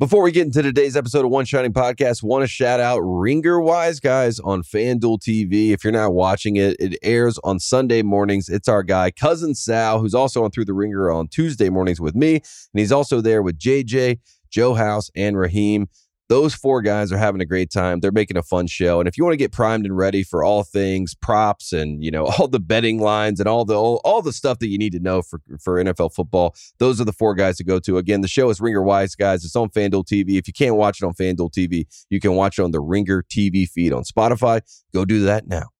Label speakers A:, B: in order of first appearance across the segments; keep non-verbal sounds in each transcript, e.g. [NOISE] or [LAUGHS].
A: Before we get into today's episode of One Shining Podcast, want to shout out Ringer Wise Guys on FanDuel TV. If you're not watching it, it airs on Sunday mornings. It's our guy, Cousin Sal, who's also on Through the Ringer on Tuesday mornings with me. And he's also there with JJ, Joe House, and Raheem. Those four guys are having a great time. They're making a fun show. And if you want to get primed and ready for all things props and, you know, [LAUGHS] all the betting lines and all the all, all the stuff that you need to know for, for NFL football, those are the four guys to go to. Again, the show is Ringer Wise Guys. It's on FanDuel TV. If you can't watch it on FanDuel TV, you can watch it on the Ringer TV feed on Spotify. Go do that now.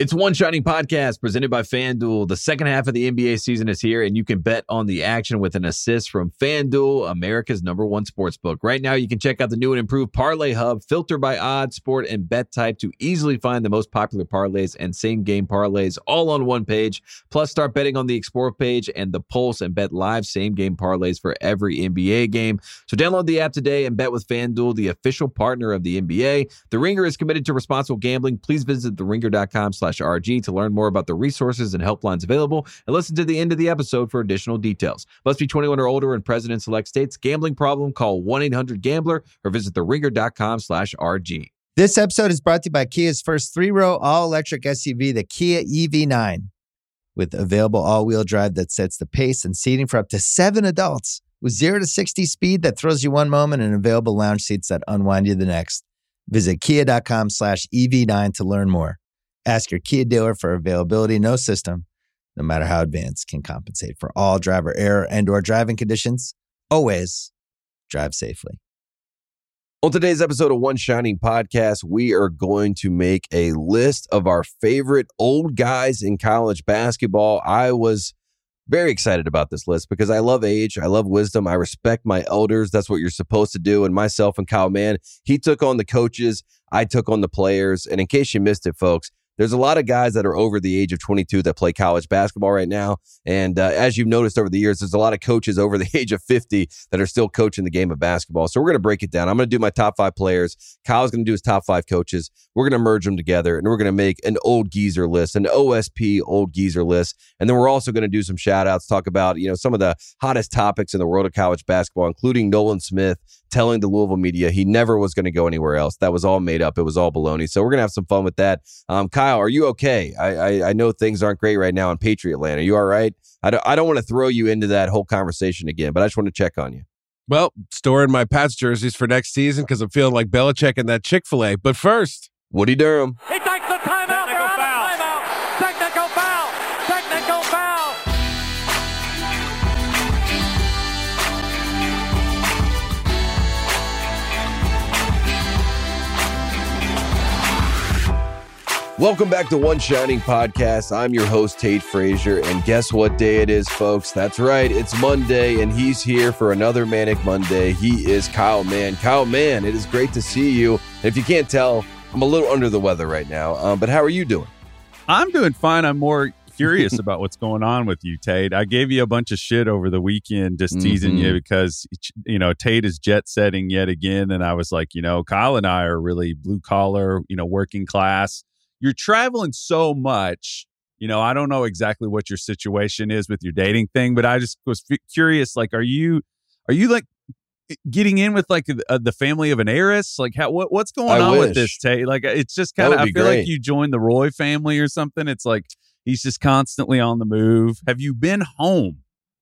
A: It's One Shining Podcast presented by FanDuel. The second half of the NBA season is here, and you can bet on the action with an assist from FanDuel, America's number one sports book. Right now, you can check out the new and improved Parlay Hub, filter by odds, sport, and bet type to easily find the most popular parlays and same game parlays all on one page. Plus, start betting on the Explore page and the Pulse and bet live same game parlays for every NBA game. So, download the app today and bet with FanDuel, the official partner of the NBA. The Ringer is committed to responsible gambling. Please visit theringer.com slash RG to learn more about the resources and helplines available and listen to the end of the episode for additional details. Must be 21 or older and present in select states. Gambling problem, call 1-800-GAMBLER or visit theringer.com slash RG.
B: This episode is brought to you by Kia's first three-row all-electric SUV, the Kia EV9. With available all-wheel drive that sets the pace and seating for up to seven adults. With 0 to 60 speed that throws you one moment and available lounge seats that unwind you the next. Visit kia.com slash EV9 to learn more. Ask your Kia dealer for availability. No system, no matter how advanced, can compensate for all driver error and or driving conditions. Always drive safely.
A: On today's episode of One Shining Podcast, we are going to make a list of our favorite old guys in college basketball. I was very excited about this list because I love age, I love wisdom, I respect my elders. That's what you're supposed to do. And myself and Kyle Mann, he took on the coaches, I took on the players. And in case you missed it, folks, there's a lot of guys that are over the age of 22 that play college basketball right now. And uh, as you've noticed over the years, there's a lot of coaches over the [LAUGHS] age of 50 that are still coaching the game of basketball. So we're going to break it down. I'm going to do my top five players. Kyle's going to do his top five coaches. We're going to merge them together and we're going to make an old geezer list, an OSP old geezer list. And then we're also going to do some shout outs, talk about, you know, some of the hottest topics in the world of college basketball, including Nolan Smith telling the Louisville media he never was going to go anywhere else. That was all made up. It was all baloney. So we're going to have some fun with that. Um, Kyle, are you okay? I, I, I, know things aren't great right now in Patriot Land. Are you all right? I don't, I don't want to throw you into that whole conversation again, but I just want to check on you.
C: Well, storing my Pats jerseys for next season because I'm feeling like Belichick in that Chick fil A. But first,
A: Woody Durham.
D: He takes the timeout.
A: Welcome back to One Shining Podcast. I'm your host, Tate Frazier. And guess what day it is, folks? That's right. It's Monday, and he's here for another Manic Monday. He is Kyle Mann. Kyle Mann, it is great to see you. And if you can't tell, I'm a little under the weather right now. Um, but how are you doing?
C: I'm doing fine. I'm more curious [LAUGHS] about what's going on with you, Tate. I gave you a bunch of shit over the weekend, just teasing
A: Mhm.
C: you because you know Tate is jet setting yet again, and I was like, you know, Kyle and I are really blue collar, you know, working class. You're traveling so much. You know, I don't know exactly what your situation is with your dating thing, but I just was f- curious. Like, are you, are you like getting in with like uh, the family of an heiress? Like, how what what's going
A: I
C: on with this, Tate? Like, it's just kind of. I feel
A: great.
C: like you joined the Roy family or something. It's like he's just constantly on the move. Have you been home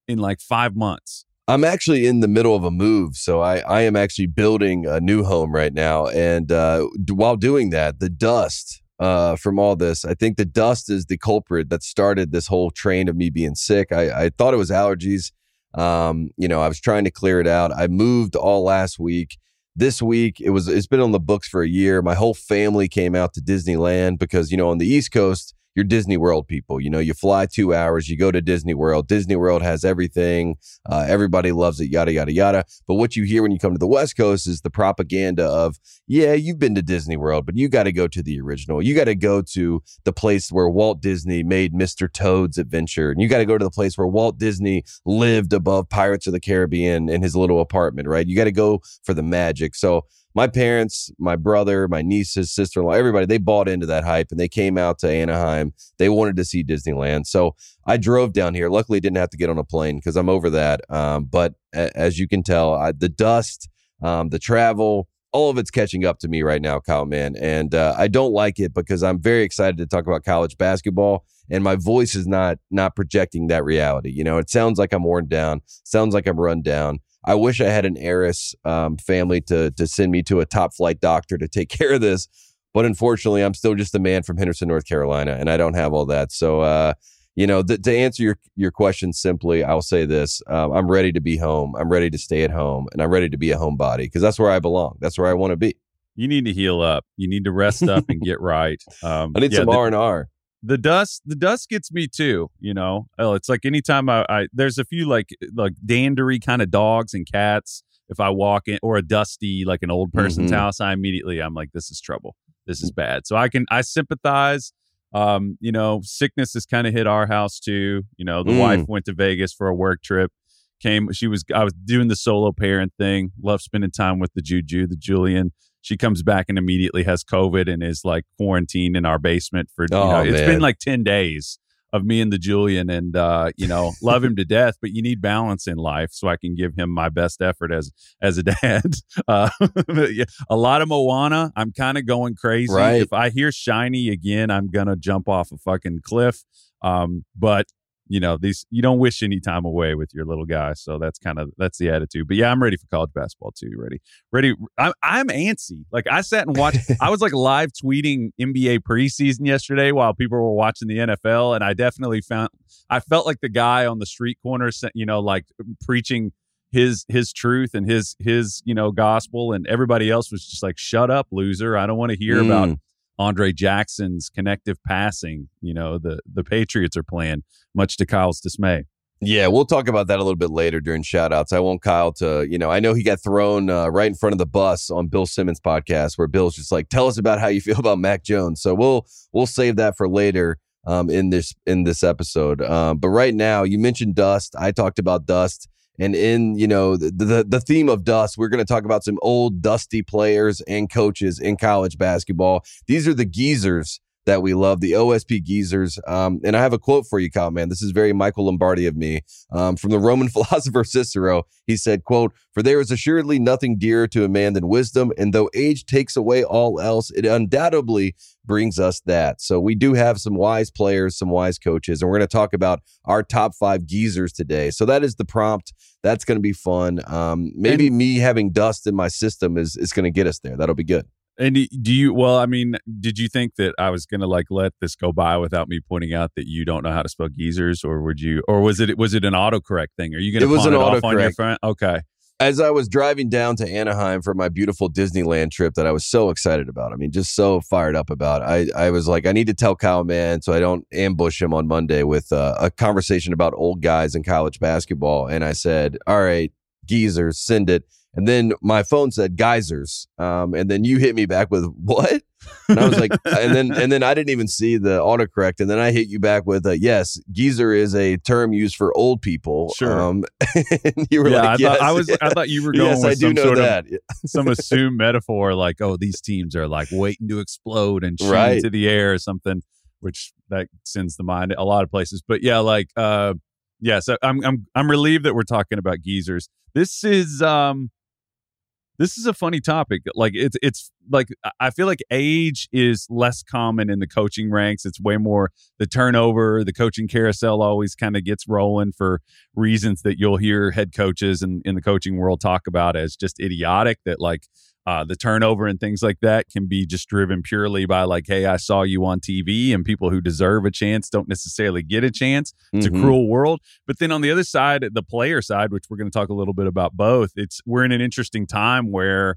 C: in like five months?
A: I'm actually in the middle of a move, so I, I am actually building a new home right now. And uh, d- while doing that, the dust uh, from all this, I think the dust is the culprit that started this whole train of me being sick. I, I thought it was allergies. Um, you know, I was trying to clear it out. I moved all last week. This week, it was it's been on the books for a year. My whole family came out to Disneyland because you know on the East Coast you're Disney World people. You know, you fly two hours, you go to Disney World. Disney World has everything. Uh, everybody loves it, yada, yada, yada. But what you hear when you come to the West Coast is the propaganda of, yeah, you've been to Disney World, but you got to go to the original. You got to go to the place where Walt Disney made Mr. Toad's adventure. And you got to go to the place where Walt Disney lived above Pirates of the Caribbean in his little apartment, right? You got to go for the magic. So, my parents, my brother, my nieces, sister in law, everybody, they bought into that hype and they came out to Anaheim. They wanted to see Disneyland. So I drove down here. Luckily, didn't have to get on a plane because I'm over that. Um, but a- as you can tell, I, the dust, um, the travel, all of it's catching up to me right now, Kyle, man. And uh, I don't like it because I'm very excited to talk about college basketball, and my voice is not not projecting that reality. You know, it sounds like I'm worn down, sounds like I'm run down. I wish I had an heiress um, family to to send me to a top flight doctor to take [LAUGHS] care of this, but unfortunately, I'm still just a man from Henderson, North Carolina, and I don't have all that. So. Uh, you know, th- to answer your your question simply, I'll say this: um, I'm ready to be home. I'm ready to stay at home, and I'm ready to be a homebody because that's where I belong. That's where I want to be.
C: You need to heal up. You need to rest up and get right. Um, [LAUGHS]
A: I need
C: yeah,
A: some R and R.
C: the dust the dust gets me too you know? Oh it's like anytime I, I there's a few like like dandery kind of dogs and cats if i walk in or a dusty like an old person's
A: Mhm.
C: house i immediately i'm like this is trouble. This is bad. So i can i sympathize um you know sickness has kind of hit our house too you know? The
A: Mm.
C: wife went to vegas for a work trip came she was i was doing the solo parent thing love spending time with the juju the julian she comes back and immediately has COVID and is like quarantined in our basement for, you
A: Oh,
C: know, it's been like 10 days of me and the Julian and, uh, you know, love him to death, but you need balance in life so I can give him my best effort as, as a [LAUGHS] dad. Uh, yeah, a lot of Moana. I'm kind of going crazy.
A: Right.
C: If I hear shiny again, I'm going to jump off a fucking cliff. Um, but you know, these, you don't wish any time away with your little guy. So that's kind of, that's the attitude, but yeah, I'm ready for college basketball too. Ready ready. I'm, I'm antsy. Like I sat and watched. [LAUGHS] I was like live tweeting NBA preseason yesterday while people were watching the NFL, and I definitely found I felt like the guy on the street corner, you know, like preaching his his truth and his his you know gospel, and everybody else was just like, "Shut up, loser! I don't want to hear
A: Mm.
C: about." Andre Jackson's connective passing, you know, the the Patriots are playing, much to Kyle's dismay.
A: Yeah, we'll talk about that a little bit later during shout outs. I want Kyle to, you know, I know he got thrown uh, right in front of the bus on Bill Simmons' podcast where Bill's just like, tell us about how you feel [LAUGHS] about Mac Jones. So we'll we'll save that for later um, in this in this episode. Um, but right now, you mentioned dust. I talked about dust. And in, you know, the the, the theme of dust, we're going to talk about some old dusty players and coaches in college basketball. These are the geezers that we love, the OSP geezers. Um, and I have a quote for you, Kyle, man. This is very Michael Lombardi of me. Um, from the Roman [LAUGHS] philosopher Cicero, he said, quote, For there is assuredly nothing dearer to a man than wisdom, and though age takes away all else, it undoubtedly brings us that. So we do have some wise players, some wise coaches, and we're going to talk about our top five geezers today. So that is the prompt. That's going to be fun. Um, maybe me having dust in my system is is going to get us there. That'll be good.
C: And do- you? Well, I mean, did you think that I was gonna like let this go by without me pointing out that you don't know how to spell geezers, or would you, or was it was it an autocorrect thing? Are you gonna
A: It was an
C: it off on your
A: autocorrect.
C: Okay,
A: as I was driving down to Anaheim for my beautiful Disneyland trip that I was so excited about. I mean, just so fired up about. I I was like, I need to tell Kyle, man, so I don't ambush him on Monday with uh, a conversation about old guys in college basketball. And I said, all right, geezers, send it. And then my phone said geysers. Um, and then you hit me back with what? And I was like, [LAUGHS] and then and then I didn't even see the autocorrect. And then I hit you back with a yes, geezer is a term used for old people.
C: Sure.
A: Um, [LAUGHS] and you were
C: yeah,
A: like,
C: I
A: yes,
C: thought I was I thought you were [LAUGHS] going
A: yes,
C: with
A: I do
C: some
A: know
C: sort
A: that.
C: of some assumed metaphor, like oh, these teams are like waiting to explode and shoot
A: Right.
C: into the air or something, which that sends the mind a lot of places. But yeah, like uh, yeah, so I'm I'm I'm relieved that we're talking about geezers. This is um this is a funny topic. Like it's it's like I- feel like age is less common in the coaching ranks. It's way more the turnover, the coaching carousel always kind of gets rolling for reasons that you'll hear head coaches in, in the coaching world talk about as just idiotic that like uh, the turnover and things like that can be just driven purely by like, hey, I saw you on TV, and people who deserve a chance don't necessarily get a chance. It's
A: Mhm.
C: a cruel world. But then on the other side, the player side, which we're going to talk a little bit about both, it's we're in an interesting time where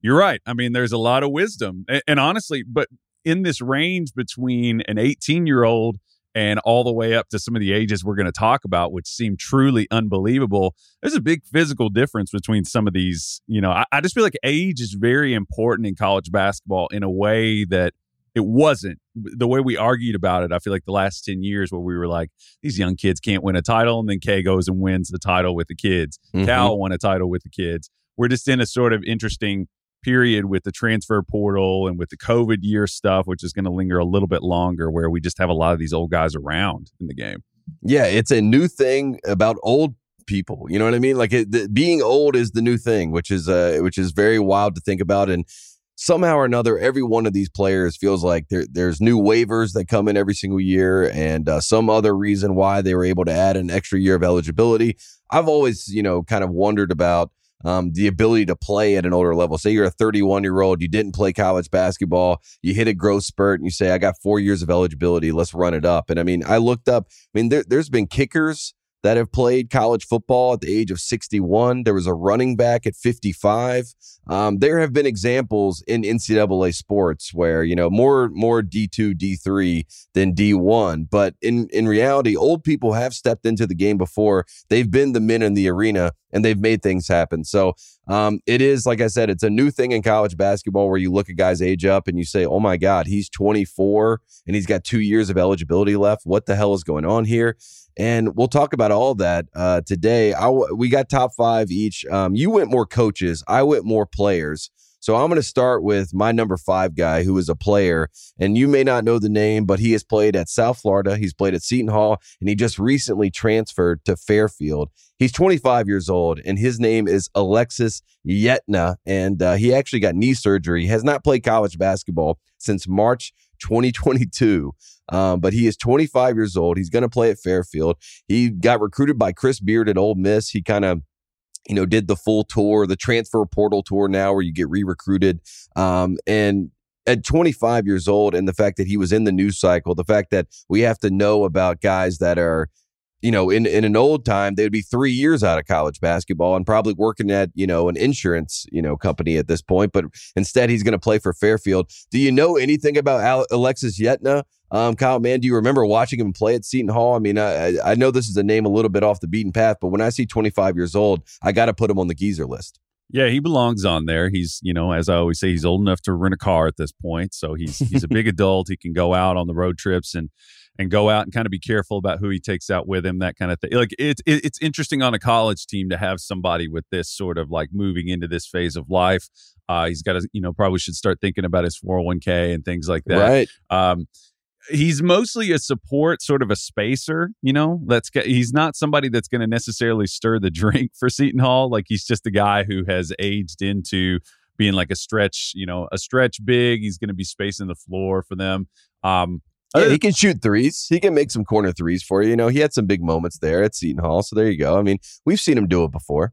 C: you're right. I mean, there's a lot of wisdom, and, and honestly, but in this range between an 18 year old and all the way up to some of the ages we're going to talk about, which seem truly unbelievable. There's a big physical difference between some of these. You know, I, I just feel like age is very important in college basketball in a way that it wasn't. The way we argued about it, I feel like the last 10 years where we were like, these young kids can't win a title. And then Kay goes and wins the title with the kids.
A: Mhm.
C: Cal won a title with the kids. We're just in a sort of interesting period with the transfer portal and with the COVID year stuff, which is going to linger a little bit longer, where we just have a lot of these old guys around in the game.
A: Yeah, it's a new thing about old people. You know what I mean? Like it, the, being old is the new thing, which is uh, which is very wild to think about. And somehow or another, every one of these players feels like there, there's new waivers that come in every single year, and uh, some other reason why they were able to add an extra year of eligibility. I've always, you know, kind of wondered about um, the ability to play at an older level. Say you're a 31 year old, you didn't play college basketball, you hit a growth spurt, and you say, I got four years of eligibility, let's run it up. And I mean, I looked up, I mean, there, there's been kickers that have played college football at the age of 61. There was a running back at 55. Um, there have been examples in NCAA sports where you know more more D2, D3 than D1. But in in reality, old people have stepped into the game before. They've been the men in the arena and they've made things happen. So um, it is like I said, it's a new thing in college basketball where you look at guys age up and you say, "Oh my God, he's 24 and he's got two years of eligibility left. What the hell is going on here?" And we'll talk about all that uh, today. I, we got top five each. Um, you went more coaches. I went more players. So I'm going to start with my number five guy, who is a player, and you may not know the name, but he has played at South Florida. He's played at Seton Hall, and he just recently transferred to Fairfield. He's 25 years old, and his name is Alexis Yetna, and uh, he actually got knee surgery. He has not played college basketball since March 2022. Um, but he is 25 years old. He's going to play at Fairfield. He got recruited by Chris Beard at Ole Miss. He kind of you know, did the full tour, the transfer portal tour now where you get re-recruited. Um, and at 25 years old and the fact that he was in the news cycle, the fact that we have to know about guys that are, you know, in, in an old time, they'd be three years out of college basketball and probably working at, you know, an insurance, you know, company at this point. But instead, he's going to play for Fairfield. Do you know anything about Alexis Yetna? Um, Kyle, man, do you remember watching him play at Seton Hall? I mean, I, I know this is a name a little bit off the beaten path, but when I see 25 years old, I got to put him on the geezer list.
C: Yeah, he belongs on there. He's, you know, as I always say, he's old enough to rent a car at this point. So he's he's a big [LAUGHS] adult. He can go out on the road trips and and go out and kind of be careful about who he takes out with him, that kind of thing. Like it's it, it's interesting on a college team to have somebody with this sort of like moving into this phase of life. Uh, he's got to, you know, probably should start thinking about his 401k and things like that.
A: Right.
C: Um, he's mostly a support sort of a spacer you know that's he's not somebody that's going to necessarily stir the [LAUGHS] drink for seton hall like he's just a guy who has aged into being like a stretch you know a stretch big he's going to be spacing the floor for them um
A: yeah, he can shoot threes. He can make some corner threes for you. You know, he had some big moments there at Seton Hall. So there you go. I mean, we've seen him do it before.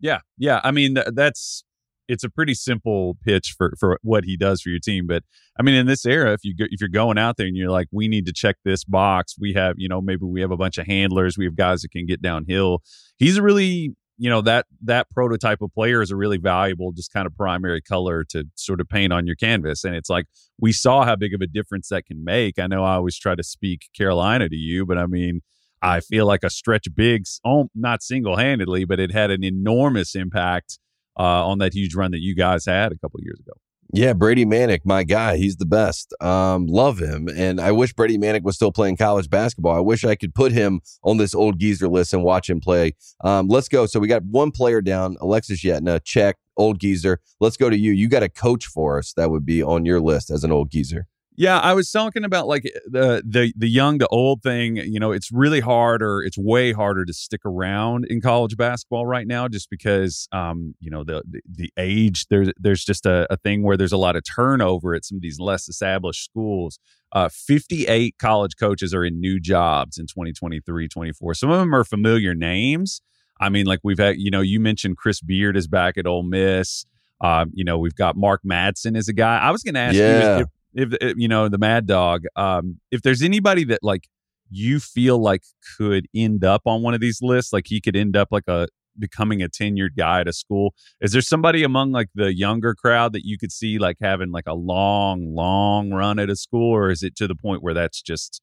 C: Yeah, yeah. I mean, th- that's it's a pretty simple pitch for for what he does for your team. But I mean, in this era, if you go, if you're going out there and you're like, we need to check this box, we have you know maybe we have a bunch of handlers, we have guys that can get downhill. He's a really you know that that prototype of player is a really valuable just kind of primary color to sort of paint on your canvas and it's like we saw how big of a difference that can make i know i always try to speak carolina to you but i mean i feel like a stretch big oh, not single-handedly but it had an enormous impact uh, on that huge run that you guys had a couple years ago.
A: Yeah, Brady Manek, my guy, he's the best. Um, love him, and I wish Brady Manek was still playing college basketball. I wish I could put him on this old geezer list and watch him play. Um, let's go. So we got one player down, Alexis Yetna, check, old geezer. Let's go to you. You got a coach for us that would be on your list as an old geezer.
C: Yeah, I was talking about like the the the young to old thing. You know, it's really hard, or it's way harder to stick around in college basketball right now, just because um, you know the, the, the age. There's there's just a, a, thing where there's a lot of turnover at some of these less established schools. Uh, 58 college coaches are in new jobs in 2023, 24. Some of them are familiar names. I mean, like we've had, you know, you mentioned Chris Beard is back at Ole Miss. Uh, you know, we've got Mark Madsen as a guy. I was going to ask
A: yeah.
C: you if, if, if you know the Mad Dog, um, if there's anybody that like you feel like could end up on one of these lists, like he could end up like a becoming a tenured guy at a school. Is there somebody among like the younger crowd that you could see like having like a long, long run at a school, or is it to the point where that's just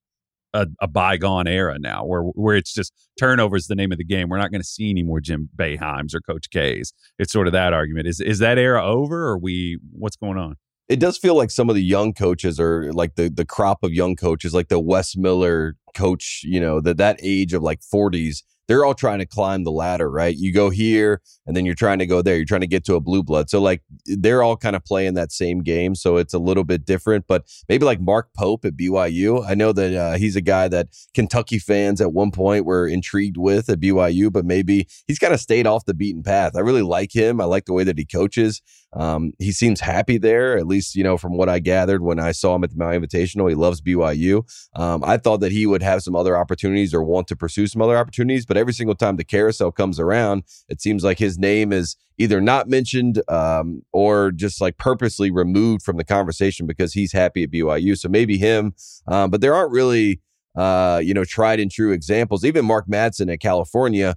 C: a, a bygone era now, where where it's just turnover is the name of the game? We're not going to see any more Jim Boeheims or Coach K's. It's sort of that argument. Is is that era over, or we what's going on?
A: It does feel like some of the young coaches are like the the crop of young coaches, like the Wes Miller coach, you know, that that age of like 40s, they're all trying to climb the ladder, right? You go here and then you're trying to go there. You're trying to get to a blue blood. So like they're all kind of playing that same game. So it's a little bit different, but maybe like Mark Pope at BYU. I know that uh, he's a guy that Kentucky fans at one point were intrigued with at BYU, but maybe he's kind of stayed off the beaten path. I really like him. I like the way that he coaches. Um, he seems happy there, at least, you know, from what I gathered when I saw him at the Maui Invitational. He loves BYU. Um, I thought that he would have some other opportunities or want to pursue some other opportunities, but every single time the carousel comes around, it seems like his name is either not mentioned um, or just like purposely removed from the conversation because he's happy at BYU. So maybe him, um, but there aren't really. Uh, you know, tried and true examples. Even Mark Madsen at California,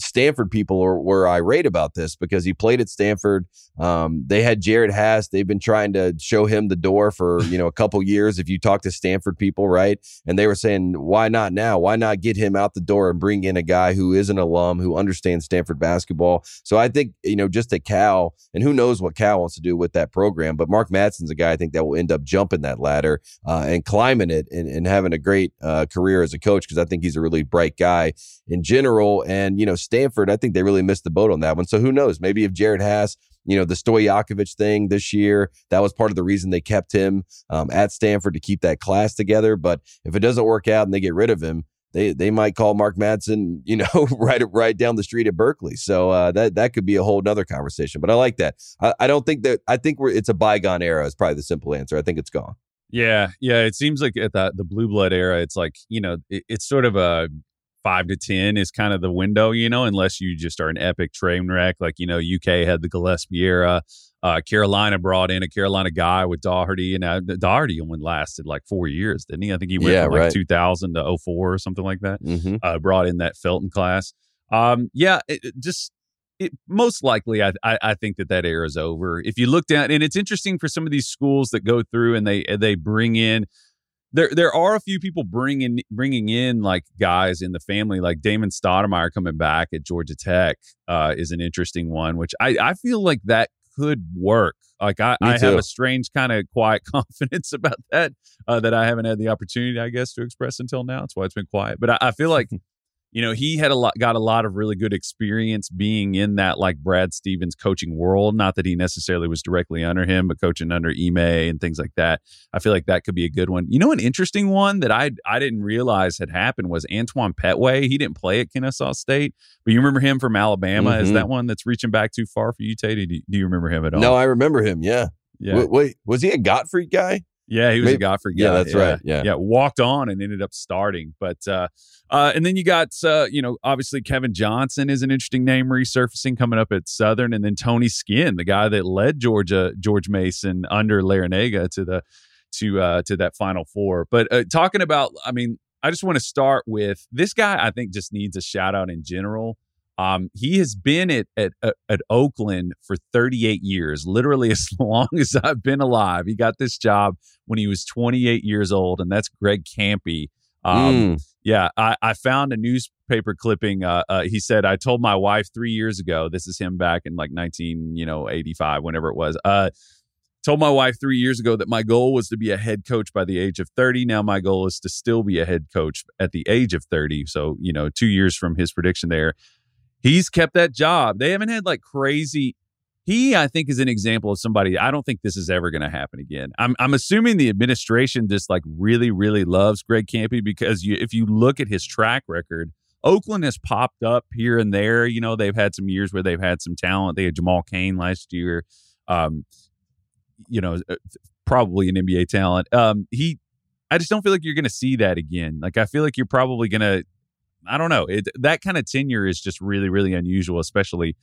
A: Stanford people were, were irate about this because he played at Stanford. Um, they had Jerod Haase. They've been trying to show him the door for you know a couple years. If you talk to Stanford people, right, and they were saying, why not now? Why not get him out the door and bring in a guy who is an alum who understands Stanford basketball? So I think you know just at Cal, and who knows what Cal wants to do with that program. But Mark Madsen's a guy I think that will end up jumping that ladder uh, and climbing it and, and having a great uh, career as a coach because I think he's a really bright guy in general. And you know Stanford, I think they really missed the boat on that one. So who knows? Maybe if Jerod Haase, you know, the Stojakovic thing this year, that was part of the reason they kept him um, at Stanford to keep that class together. But if it doesn't work out and they get rid of him, they they might call Mark Madsen, you know, [LAUGHS] right right down the street at Berkeley. So uh, that that could be a whole nother conversation. But I like that. I, I don't think that I think we're it's a bygone era. Is probably the simple answer. I think it's gone.
C: Yeah, yeah. It seems like at that the blue blood era, it's like you know, it, it's sort of a five to ten is kind of the window, you know, unless you just are an epic train wreck. Like you know, UK had the Gillespie era. Uh, Carolina brought in a Carolina guy with Doherty, and uh, Doherty only lasted like four years, didn't he? I think he went
A: Yeah,
C: from like
A: right.
C: 2000 to 04 or something like that.
A: Mm-hmm.
C: Uh, brought in that Felton class. Um, yeah, it, it just it, most likely, I, I I think that that era is over. If you look down, and it's interesting for some of these schools that go through and they they bring in there there are a few people bringing bringing in like guys in the family like Damon Stoudemire coming back at Georgia Tech uh, is an interesting one which I I feel like that could work. Like I, I have a strange kind of quiet [LAUGHS] confidence about that uh, that I haven't had the opportunity I guess to express until now. That's why it's been quiet. But I, I feel like [LAUGHS] you know he had a lot got a lot of really good experience being in that like Brad Stevens coaching world not that he necessarily was directly under him but coaching under Ime and things like that I feel like that could be a good one. You know, an interesting one that I I didn't realize had happened was Antoine Pettway. He didn't play at Kennesaw State, but you remember him from Alabama? Is
A: Mhm.
C: that one that's reaching back too far for you, Tate? Do you, do you remember him at all?
A: No, I remember him. Yeah.
C: yeah,
A: Wait, wait, was he a Gottfried guy?
C: Yeah, he was a
A: maybe-
C: Gottfried guy.
A: yeah, that's right. Yeah.
C: yeah, walked on and ended up starting. But uh, uh, and then you got uh, you know obviously Kevin Johnson is an interesting name resurfacing coming up at Southern, and then Tony Skinn, the guy that led Georgia George Mason under Larranaga to the to uh, to that Final Four. But uh, talking about, I mean, I just want to start with this guy. I think just needs a shout out in general. Um, he has been at, at at at Oakland for 38 years, literally [LAUGHS] as long as I've been alive. He got this job when he was 28 years old, and that's Greg Kampe. Um,
A: Mm.
C: yeah, I, I found a newspaper clipping. Uh, uh, he said, "I told my wife three years ago. This is him back in like 19, you know, 85, whenever it was. Uh, told my wife three years ago that my goal was to be a head coach by the age of 30. Now my goal is to still be a head coach at the age of 30. So you know, two years from his prediction there, he's kept that job. They haven't had like crazy. He, I think, is an example of somebody. I don't think this is ever going to happen again. I'm, I'm assuming the administration just like really, really loves Greg Kampe because you, if you look at his track record, Oakland has popped up here and there. You know, they've had some years where they've had some talent. They had Jamal Cain last year. Um, you know, uh, probably an NBA talent. Um, he, I just don't feel like you're going to see that again. Like I feel like you're probably going to. I don't know. It, that kind of tenure is just really, really unusual, especially.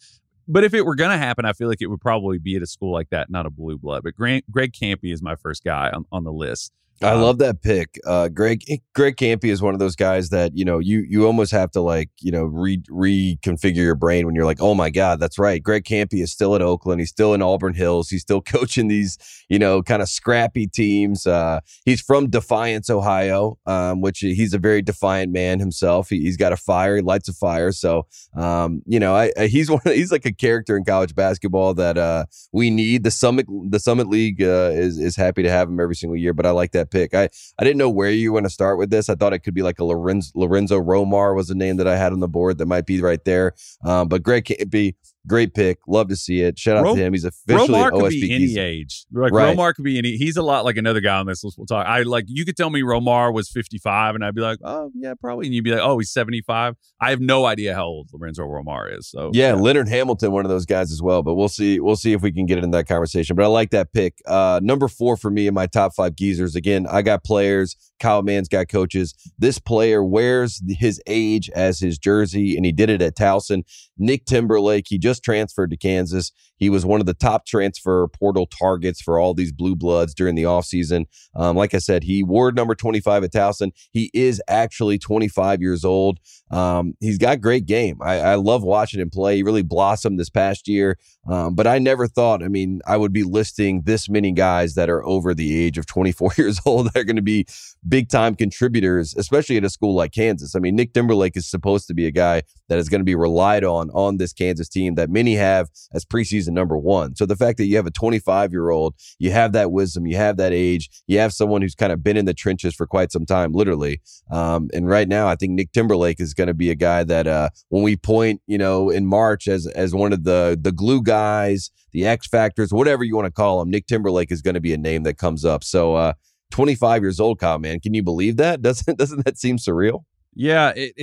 C: But if it were going to happen, I feel like it would probably be at a school like that, not a blue blood. But Grant, Greg Kampe is my first guy on, on the list.
A: I
C: Um,
A: love that pick. Uh, Greg Greg Kampe is one of those guys that you know you you almost have to like you know re reconfigure your brain when you're like, oh my god, that's right. Greg Kampe is still at Oakland. He's still in Auburn Hills. He's still [LAUGHS] coaching these you know kind of scrappy teams. Uh, he's from Defiance, Ohio, um, which he's a very defiant man himself. He, he's got a fire. He lights a fire. So um, you know, I, I, he's [LAUGHS] one. Of, he's like a character in college basketball that uh, we need. The Summit the Summit League uh, is is happy to have him every single year. But I like that that pick. I, I didn't know where you want to start with this. I thought it could be like a Lorenzo, Lorenzo Romar was a name that I had on the board that might be right there. Um, but Greg Kampe Great pick. Love to see it. Shout out
C: Ro-
A: to him. He's officially
C: Romar could
A: OSP
C: be any age. Like
A: Right.
C: Romar could be any. He's a lot like another guy on this list. We'll talk. I like you could tell me Romar was 55, and I'd be like, oh yeah, probably. And you'd be like, oh, he's 75. I have no idea how old Lorenzo Romar is. So
A: Yeah, Leonard Hamilton, one of those guys as well. But we'll see. We'll see if we can get it in that conversation. But I like that pick. Uh, number four for me in my top five geezers. Again, I got players. Kyle Mann's got coaches. This player wears his age as his jersey, and he did it at Towson. Nick Timberlake. He just transferred to Kansas. He was one of the top transfer portal targets for all these blue bloods during the offseason. Um, like I said, he wore number 25 at Towson. He is actually 25 years old. Um, he's got great game. I, I love watching him play. He really blossomed this past year. Um, but I never thought, I mean, I would be listing this many guys that are over the age of 24 [LAUGHS] years old that are going to be big time contributors, especially at a school like Kansas. I mean, Nick Timberlake is supposed to be a guy that is going to be relied on on this Kansas team that many have as preseason number one. So the fact that you have a 25 year old, you have that wisdom, you have that age, you have someone who's kind of been in the trenches for quite some time, literally. Um, and right now, I think Nick Timberlake is going to be a guy that uh, when we point, you know, in March as as one of the the glue guys, the X factors, whatever you want to call him, Nick Timberlake is going to be a name that comes up. So. uh 25 years old, Kyle, man. Can you believe that? [LAUGHS] Doesn't doesn't that seem surreal?
C: Yeah, it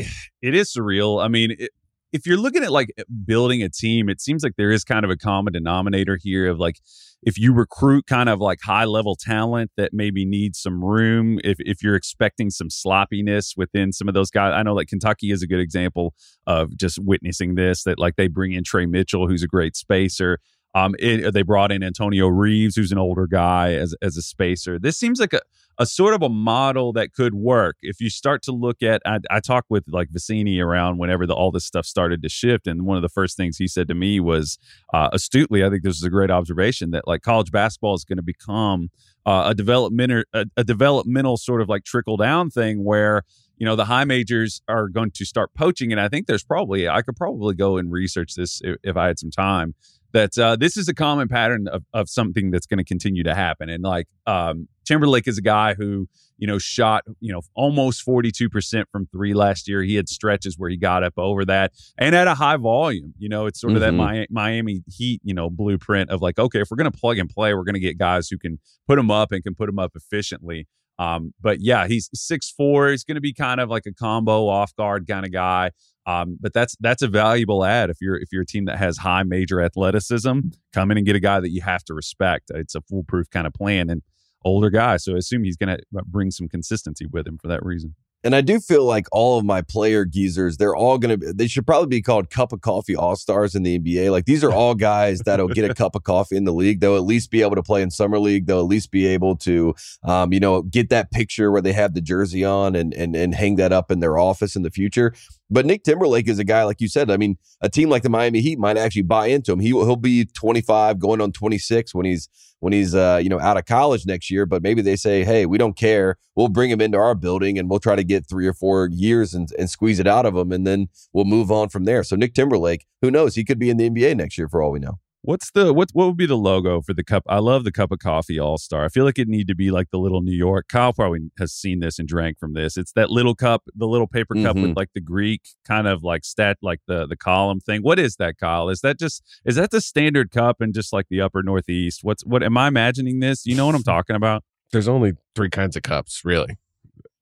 C: it is surreal. I mean, it, if you're looking at like eh, building a team, it seems like there is kind of a common denominator here of like if you recruit kind of like high level talent that maybe needs some room, if if you're expecting some sloppiness within some of those guys, I know like Kentucky is a good example of just witnessing this. That like they bring in Tre Mitchell, who's a great spacer. Um, it, they brought in Antonio Reeves, who's an older guy, as as a spacer. This seems like a a sort of a model that could work if you start to look at I, I talked with like Vecenie around whenever the, all this stuff started to shift and one of the first things he said to me was uh, astutely I think this is a great observation that like college basketball is going to become uh, a developmental a, a developmental sort of like trickle down thing where you know the high majors are going to start poaching and I think there's probably I could probably go and research this if, if I had some time that uh, this is a common pattern of, of something that's going to continue to happen. And like um, Timberlake is a guy who, you know, shot, you know, almost 42% from three last year. He had stretches where he got up over that and at a high volume. You know, it's sort of
A: Mhm.
C: that Mi- Miami Heat, you know, blueprint of like, okay, if we're going to plug and play, we're going to get guys who can put them up and can put them up efficiently. Um, but yeah, he's six four. He's going to be kind of like a combo off guard kind of guy. Um, but that's that's a valuable ad if you're if you're a team that has high major athleticism. Come in and get a guy that you have to respect. It's a foolproof kind of plan and older guy, so I assume he's going to bring some consistency with him for that reason.
A: And I do feel like all of my player geezers, they're all going to be, they should probably be called cup of coffee all stars in the NBA. Like these are all guys that'll get a [LAUGHS] cup of coffee in the league. They'll at least be able to play in summer league. They'll at least be able to, um, you know, get that picture where they have the jersey on and, and, and hang that up in their office in the future. But Nick Timberlake is a guy, like you said, I mean, a team like the Miami Heat might actually buy into him. He, he'll be 25 going on 26 when he's, when he's uh, you know out of college next year. But maybe they say hey we don't care. We'll bring him into our building and we'll try to get three or four years and, and squeeze it out of him and then we'll move on from there. So nick timberlake who knows? He could be in the nba next year for all we know
C: What's the what? What would be the logo for the cup? I love the cup of coffee All Star. I feel like it need to be like the little New York. Kyle probably has seen this and drank from this. It's that little cup, the little paper cup with mm-hmm. like the Greek kind of like stat, like the the column thing. What is that, Kyle? Is that just is that the standard cup and just like the upper northeast? What's what? Am I imagining this? You know what I'm talking about?
E: There's only three kinds of cups, really,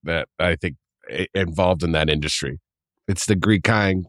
E: that I think eh, involved in that industry. It's the Greek kind.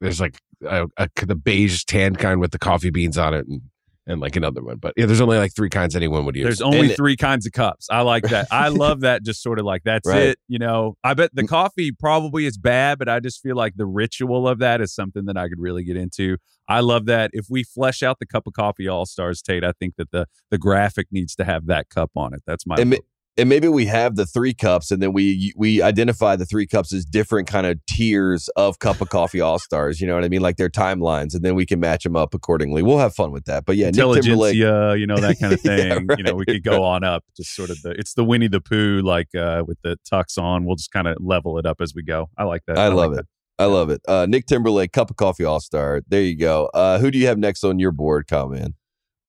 E: There's like a, a, the beige tan kind with the coffee beans on it, and and like another one. But yeah, there's only like three kinds anyone would use.
C: There's only
A: And-
C: three kinds of cups. I like that. I [LAUGHS] love that. Just sort of like that's
A: Right.
C: it. You know, I bet the mm. coffee probably is bad, but I just feel like the ritual of that is something that I could really get into. I love that. If we flesh out the cup of coffee all stars, Tate, I think that the the graphic needs to have that cup on it. That's my.
A: and, ma-
C: vote.
A: And maybe we have the three cups and then we we identify the three cups as different kind of tiers of cup of coffee all stars you know what i mean like their timelines and then we can match them up accordingly we'll have fun with that but yeah
C: Intelligentsia, you know that [LAUGHS] kind of
A: Yeah,
C: thing.
A: right.
C: You know, we could go on up. Just sort of the. It's the Winnie the Pooh, like uh with the tux on. We'll just kind of level it up as we go. I like that.
A: I
C: like
A: love
C: that.
A: it. I love it. Uh, Nick Timberlake, cup of coffee all star. There you go. Uh, who do you have next on your board, man?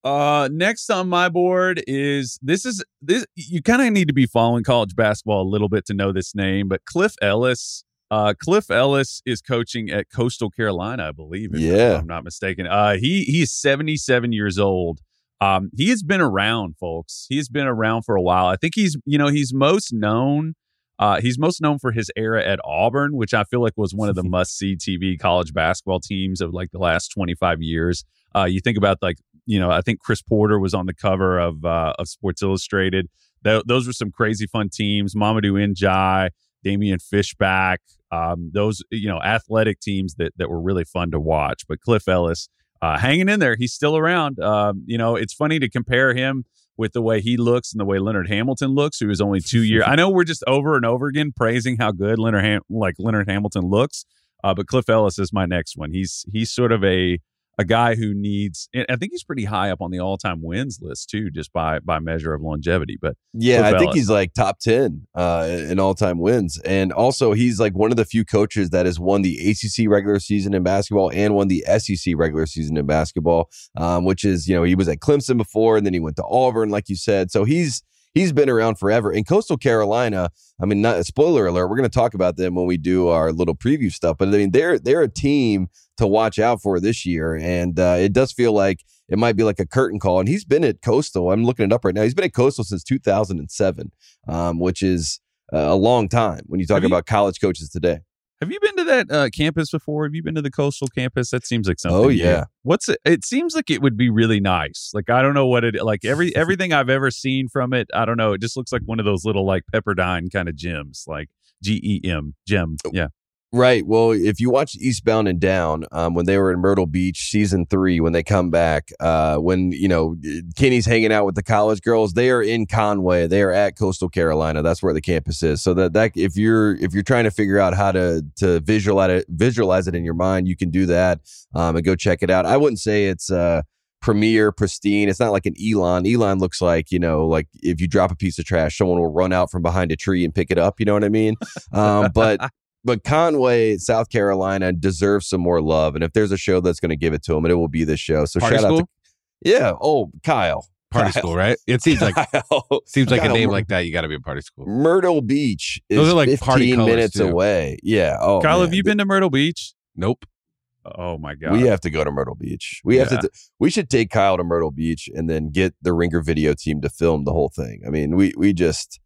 C: Uh, next on my board is this is this you kind of need to be following college basketball a little bit to know this name, but Cliff Ellis. Uh, Cliff Ellis is coaching at Coastal Carolina, I believe. if
A: Yeah.
C: I'm not mistaken. Uh, he he's 77 years old. Um, he has been around, folks. He has been around for a while. I think he's you know he's most known. Uh, he's most known for his era at Auburn, which I feel like was one of the [LAUGHS] must see TV college basketball teams of like the last 25 years. Uh, you think about like you know, I think Chris Porter was on the cover of uh, of Sports Illustrated. Th- those were some crazy fun teams. Mamadou N'Diaye, Daymeon Fishback, um, those you know athletic teams that that were really fun to watch. But Cliff Ellis uh, hanging in there, he's still around. Um, you know, it's funny to compare him with the way he looks and the way Leonard Hamilton looks, who is only two years. I know we're just over and over again praising how good Leonard Ham- like Leonard Hamilton looks, uh, but Cliff Ellis is my next one. He's he's sort of a a guy who needs I think he's pretty high up on the all time wins list too, just by by measure of longevity. But
A: Yeah, I think he's like top 10 uh, in all time wins. And also, he's like one of the few coaches that has won the ACC regular season in basketball and won the SEC regular season in basketball, um, which is, you know, he was at Clemson before and then he went to Auburn, like you said. So he's. He's been around forever. In Coastal Carolina, I mean, not spoiler alert. We're going to talk about them when we do our little preview stuff. But I mean, they're they're a team to watch out for this year, and uh, it does feel like it might be like a curtain call. And he's been at Coastal. I'm looking it up right now. He's been at Coastal since 2007, um, which is uh, a long time when you talk
C: you-
A: about college coaches today.
C: Have you been to that uh, campus before? Have you been to the coastal campus? That seems like something.
A: Oh, yeah.
C: What's it? It seems like it would be really nice. Like I don't know what it like. Every [LAUGHS] everything I've ever seen from it, I don't know. It just looks like one of those little like Pepperdine kind of gyms, like G E M gem. Yeah.
A: Right. Well, if you watch Eastbound and Down, um, when they were in Myrtle Beach, season three, when they come back, uh, when you know Kenny's hanging out with the college girls, they are in Conway. They are at Coastal Carolina. That's where the campus is. So that that if you're if you're trying to figure out how to to visualize it, visualize it in your mind, you can do that um, and go check it out. I wouldn't say it's uh premier pristine it's not like an elon elon looks like you know like if you drop a piece of trash someone will run out from behind a tree and pick it up you know what i mean um but but Conway, South Carolina, deserves some more love. And if there's a show that's going to give it to him, it will be this show. So
E: Party
A: shout out
E: school?
A: to yeah. Oh, Kyle,
E: Party
A: Kyle.
E: school, right? It seems like
A: Kyle.
E: seems like a name like that. You got to be a party school.
A: Myrtle Beach is
E: Those are like
A: 15
E: party
A: minutes
E: too.
A: away. Yeah. Oh,
C: Kyle, have you been to Myrtle Beach?
E: Nope.
C: Oh my god.
A: We have to go to Myrtle Beach. We have
C: Yeah.
A: to. We should take Kyle to Myrtle Beach and then get the Ringer video team to film the whole thing. I mean, we we just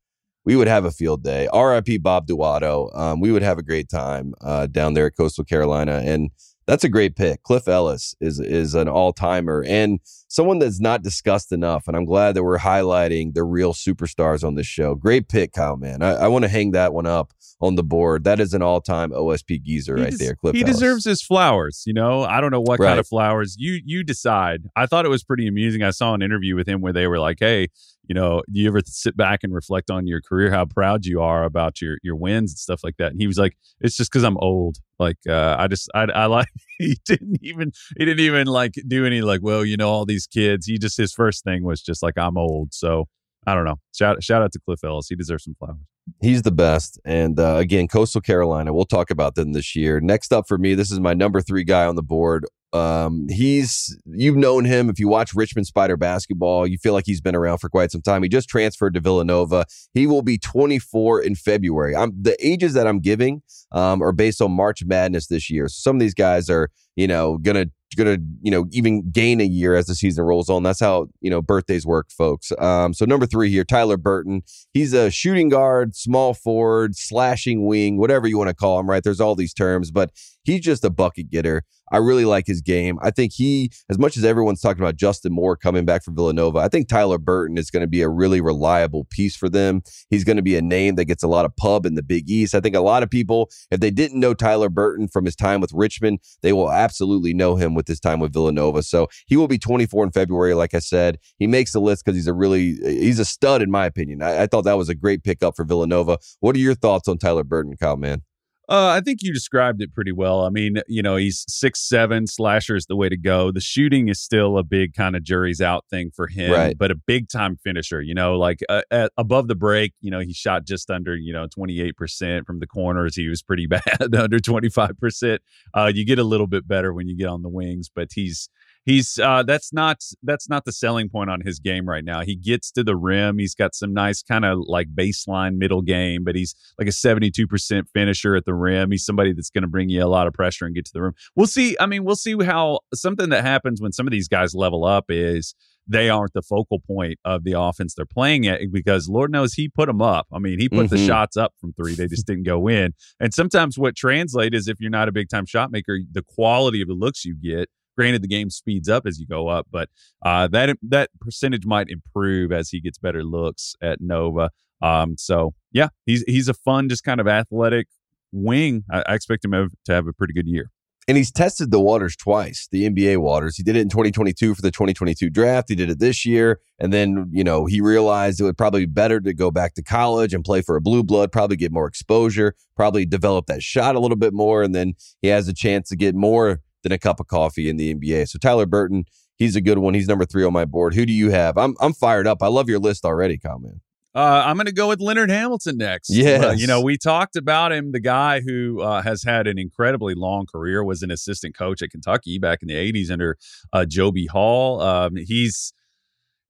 A: we would have a field day. R.I.P. Bob Duato. Um, we would have a great time uh, down there at Coastal Carolina, and that's a great pick. Cliff Ellis is is an all timer and someone that's not discussed enough. And I'm glad that we're highlighting the real superstars on this show. Great pick, Kyle. Man, I, I want to hang that one up on the board. That is an all time OSP geezer
C: He
A: right
C: des-
A: there. Cliff.
C: he
A: Ellis.
C: deserves his flowers. You know, I don't know what
A: Right.
C: kind of flowers. You you decide. I thought it was pretty amusing. I saw an interview with him where they were like, "Hey, you know, do you ever sit back and reflect on your career, how proud you are about your your wins and stuff like that?" And he was like, "It's just because I'm old. Like, uh, I just I I like." [LAUGHS] He didn't even he didn't even like do any like, well, you know, all these kids. He just his first thing was just like, I'm old. So I don't know. Shout shout out to Cliff Ellis. He deserves some flowers.
A: He's the best. And uh, again, Coastal Carolina, we'll talk about them this year. Next up for me, this is my number three guy on the board. Um, he's, you've known him. If you watch Richmond Spider basketball, you feel like he's been around for quite some time. He just transferred to Villanova. He will be 24 in February. I'm, the ages that I'm giving um, are based on March Madness this year. So some of these guys are, you know, gonna gonna you know even gain a year as the season rolls on. That's how you know birthdays work, folks. Um, so number three here, Tyler Burton. He's a shooting guard, small forward, slashing wing, whatever you want to call him. Right? There's all these terms, but he's just a bucket getter. I really like his game. I think he, as much as everyone's talking about Justin Moore coming back from Villanova, I think Tyler Burton is going to be a really reliable piece for them. He's going to be a name that gets a lot of pub in the Big East. I think a lot of people, if they didn't know Tyler Burton from his time with Richmond, they will absolutely know him with his time with Villanova. So he will be 24 in February. Like I said, he makes the list because he's a really, he's a stud in my opinion. I, I thought that was a great pickup for Villanova. What are your thoughts on Tyler Burton, Kyle? Man,
C: Uh, I think you described it pretty well. I mean, you know, he's six seven. Slasher is the way to go. The shooting is still a big kind of jury's out thing for him,
A: Right.
C: but a big time finisher. You know, like uh, at, above the break, you know, he shot just under you know twenty eight percent from the corners. He was pretty [LAUGHS] bad, under twenty five percent. Uh, you get a little bit better when you get on the wings, but he's he's uh, that's not that's not the selling point on his game right now. He gets to the rim. He's got some nice kind of like baseline middle game, but he's like a seventy two percent finisher at the rim. He's somebody that's going to bring you a lot of pressure and get to the rim. We'll see. I mean, we'll see how something that happens when some of these guys level up is they aren't the focal point of the offense they're playing at because Lord knows he put them up. I mean, he put the
A: Mhm.
C: shots up from three. They just didn't go in. And sometimes what translate is if you're not a big time shot maker, the quality of the looks you get. Granted, the game speeds up as you go up, but uh, that that percentage might improve as he gets better looks at Nova. Um, so yeah, he's he's a fun, just kind of athletic wing. I, I expect him have, to have a pretty good year.
A: And he's tested the waters twice, the NBA waters. He did it in 2022 for the 2022 draft. He did it this year. And then, you know, he realized it would probably be better to go back to college and play for a blue blood, probably get more exposure, probably develop that shot a little bit more. And then he has a chance to get more than a cup of coffee in the NBA. So Tyler Burton, he's a good one. He's number three on my board. Who do you have? I'm I'm fired up. I love your list already, Kyle, man.
C: Uh, I'm going to go with Leonard Hamilton next.
A: Yeah,
C: Uh, you know, we talked about him, the guy who uh, has had an incredibly long career, was an assistant coach at Kentucky back in the 80s under uh, Joe B. Hall. Um, he's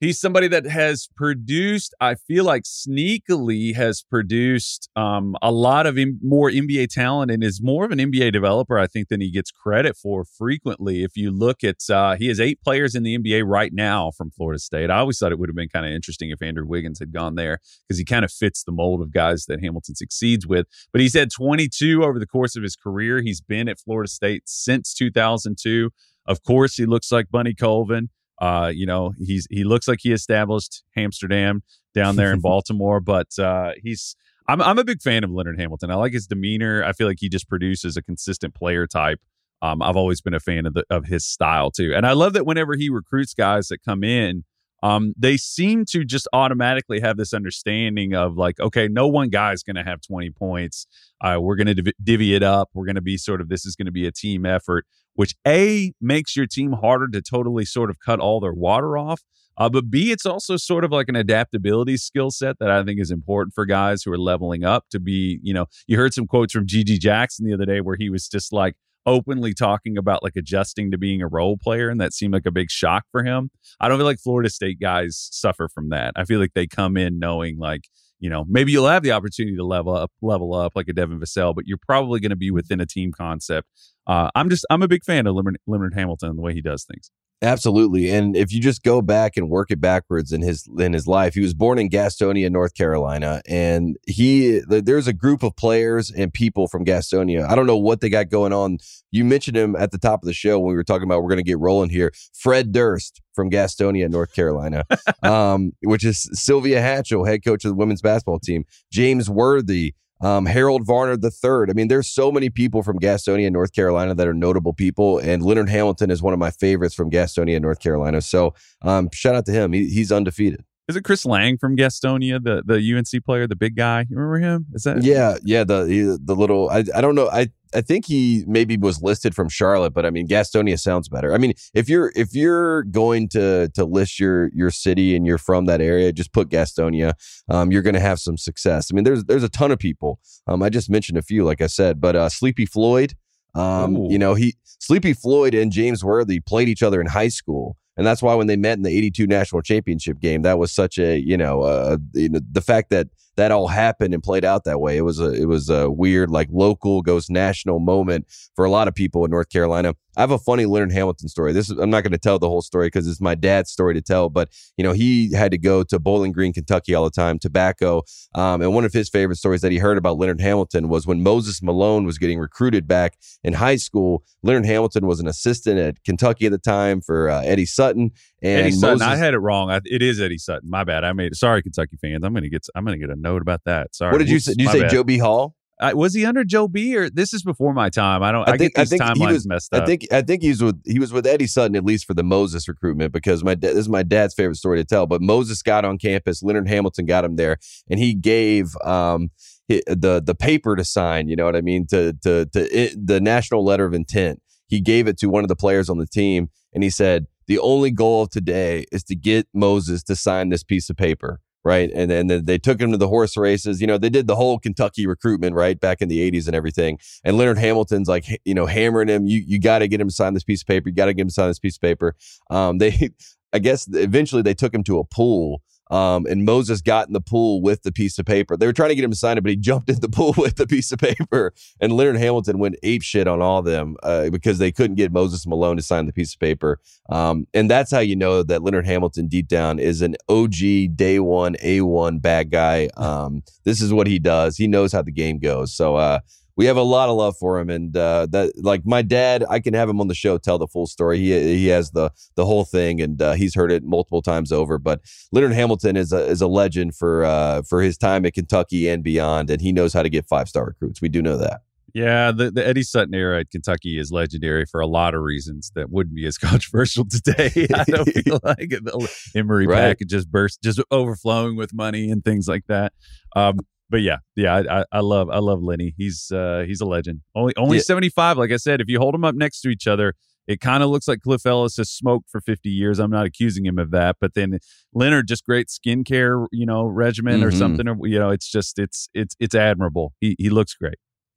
C: he's somebody that has produced, I feel like sneakily has produced um, a lot of M- more NBA talent and is more of an NBA developer, I think, than he gets credit for frequently. If you look at, uh, he has eight players in the NBA right now from Florida State. I always thought it would have been kind of interesting if Andrew Wiggins had gone there because he kind of fits the mold of guys that Hamilton succeeds with. But he's had 22 over the course of his career. He's been at Florida State since 2002. Of course, he looks like Bunny Colvin. Uh, you know, he's he looks like he established Hamsterdam down there in [LAUGHS] Baltimore, but uh, he's I'm I'm a big fan of Leonard Hamilton. I like his demeanor. I feel like he just produces a consistent player type. Um, I've always been a fan of the of his style too, and I love that whenever he recruits guys that come in, um, they seem to just automatically have this understanding of like, okay, no one guy is going to have 20 points. Uh, we're going to div- divvy it up. We're going to be sort of this is going to be a team effort, which a makes your team harder to totally sort of cut all their water off. Uh, but B, it's also sort of like an adaptability skill set that I think is important for guys who are leveling up to be, you know, you heard some quotes from GG Jackson the other day where he was just like openly talking about like adjusting to being a role player. And that seemed like a big shock for him. I don't feel like Florida State guys suffer from that. I feel like they come in knowing like, you know, maybe you'll have the opportunity to level up, level up like a Devin Vassell, but you're probably going to be within a team concept. Uh, I'm just, I'm a big fan of Leonard, Leonard Hamilton and the way he does things.
A: Absolutely. And if you just go back and work it backwards in his in his life, he was born in Gastonia, North Carolina, and he there's a group of players and people from Gastonia. I don't know what they got going on. You mentioned him at the top of the show when we were talking about we're going to get rolling here. Fred Durst from Gastonia, North Carolina, [LAUGHS] um, which is Sylvia Hatchell, head coach of the women's basketball team. James Worthy, um, Harold Varner III. I mean, there's so many people from Gastonia, North Carolina that are notable people, and Leonard Hamilton is one of my favorites from Gastonia, North Carolina. So, um, shout out to him. He, he's undefeated.
C: Is it Chris Lang from Gastonia, the the UNC player, the big guy? You remember him? Is that
A: Yeah, yeah. The the little I I don't know. I I think he maybe was listed from Charlotte, but I mean Gastonia sounds better. I mean, if you're if you're going to to list your your city and you're from that area, just put Gastonia. Um, you're going to have some success. I mean, there's there's a ton of people. Um, I just mentioned a few, like I said, but uh, Sleepy Floyd. Um,
C: Ooh.
A: you know, he Sleepy Floyd and James Worthy played each other in high school. And that's why when they met in the 82 national championship game, that was such a, you know, uh, you know, the fact that that all happened and played out that way. It was a it was a weird like local goes national moment for a lot of people in North Carolina. I have a funny Leonard Hamilton story. This is, I'm not going to tell the whole story because it's my dad's story to tell. But you know he had to go to Bowling Green, Kentucky all the time, tobacco. Um, and one of his favorite stories that he heard about Leonard Hamilton was when Moses Malone was getting recruited back in high school. Leonard Hamilton was an assistant at Kentucky at the time for uh, Eddie Sutton. And
C: Eddie Sutton?
A: Moses,
C: I had it wrong. I, it is Eddie Sutton. My bad. I made it. Sorry, Kentucky fans. I'm gonna get. I'm gonna get a note about that. Sorry.
A: what did you
C: Whoops,
A: say? Did you say
C: bad.
A: Joe B. Hall?
C: Uh, was he under Joe B or this is before my time? I don't.
A: I
C: I,
A: think-
C: get
A: I
C: these
A: he
C: timelines
A: was-
C: messed up.
A: I think I think he's with he was with Eddie Sutton at least for the Moses recruitment because my this is my dad's favorite story to tell. But Moses got on campus, Leonard Hamilton got him there, and he gave um the the paper to sign. You know what I mean? To to to it, the national letter of intent. He gave it to one of the players on the team, and he said the only goal of today is to get Moses to sign this piece of paper. right? And and then they took him to the horse races. You know, they did the whole Kentucky recruitment right back in the '80s and everything. And Leonard Hamilton's like, you know, hammering him. You you got to get him to sign this piece of paper. You got to get him to sign this piece of paper. Um, [LAUGHS] they, I guess, eventually they took him to a pool. Um, and Moses got in the pool with the piece of paper. They were trying to get him to sign it, but he [LAUGHS] jumped in the pool with the piece of paper. And Leonard Hamilton went ape shit on all of them uh, because they couldn't get Moses Malone to sign the piece of paper. Um, and that's how you know that Leonard Hamilton deep down is an OG day one, A1 bad guy. Um, this is what he does. He knows how the game goes. So, uh, we have a lot of love for him, and uh, that like my dad, I can have him on the show tell the full story. He he has the the whole thing, and uh, he's heard it multiple times over. But Leonard Hamilton is a is a legend for uh, for his time at Kentucky and beyond, and he knows how to get five star recruits. We do know that.
C: Yeah, the, the Eddie Sutton era at Kentucky is legendary for a lot of reasons that wouldn't be as [LAUGHS] controversial today. I don't [LAUGHS] feel like. The Emery
A: Right.
C: package just burst, just overflowing with money and things like that. Um, but yeah, yeah, I, I, love I love Lenny. He's uh, he's a legend. Only only
A: Yeah.
C: seventy five. Like I said, if you hold them up next to each other, it kind of looks like Cliff Ellis has smoked for fifty years. I'm not accusing him of that, but then Leonard just great skincare, you know, regimen or
A: Mhm.
C: something. Or you know, it's just it's it's it's admirable. He he looks great.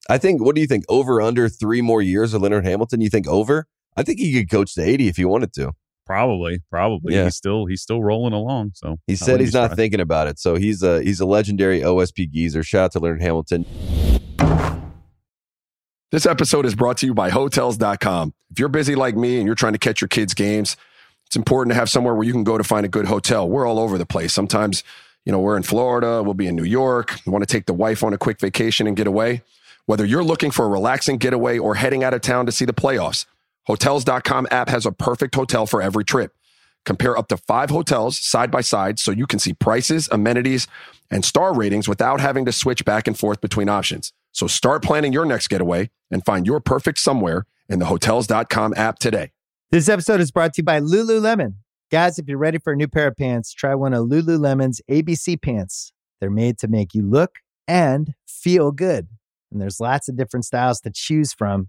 A: I think. What do you think? Over under three more years of Leonard Hamilton? You think over? I think he could coach to eighty if he wanted to.
C: Probably, probably.
A: Yeah.
C: He's still he's still rolling along. So
A: He
C: I
A: said he's not
C: surprised.
A: thinking about it. So he's a he's a legendary OSP geezer. Shout out to Leonard Hamilton.
F: This episode is brought to you by Hotels.com. If you're busy like me and you're trying to catch your kids' games, it's important to have somewhere where you can go to find a good hotel. We're all over the place. Sometimes, you know, we're in Florida, we'll be in New York, we want to take the wife on a quick vacation and get away. Whether you're looking for a relaxing getaway or heading out of town to see the playoffs, Hotels.com app has a perfect hotel for every trip. Compare up to five hotels side by side so you can see prices, amenities, and star ratings without having to switch back and forth between options. So start planning your next getaway and find your perfect somewhere in the Hotels.com app today.
B: This episode is brought to you by Lululemon. Guys, if you're ready for a new pair of pants, try one of Lululemon's ABC pants. They're made to make you look and feel good. And there's lots of different styles to choose from.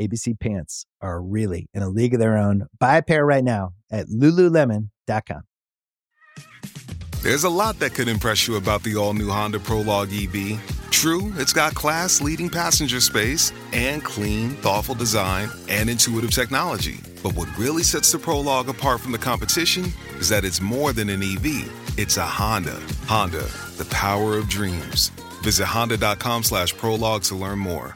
B: ABC pants are really in a league of their own. Buy a pair right now at lululemon.com.
G: There's a lot that could impress you about the all new Honda Prologue EV. True, it's got class leading passenger space and clean, thoughtful design and intuitive technology. But what really sets the Prologue apart from the competition is that it's more than an EV, it's a Honda. Honda, the power of dreams. Visit honda.com slash prologue to learn more.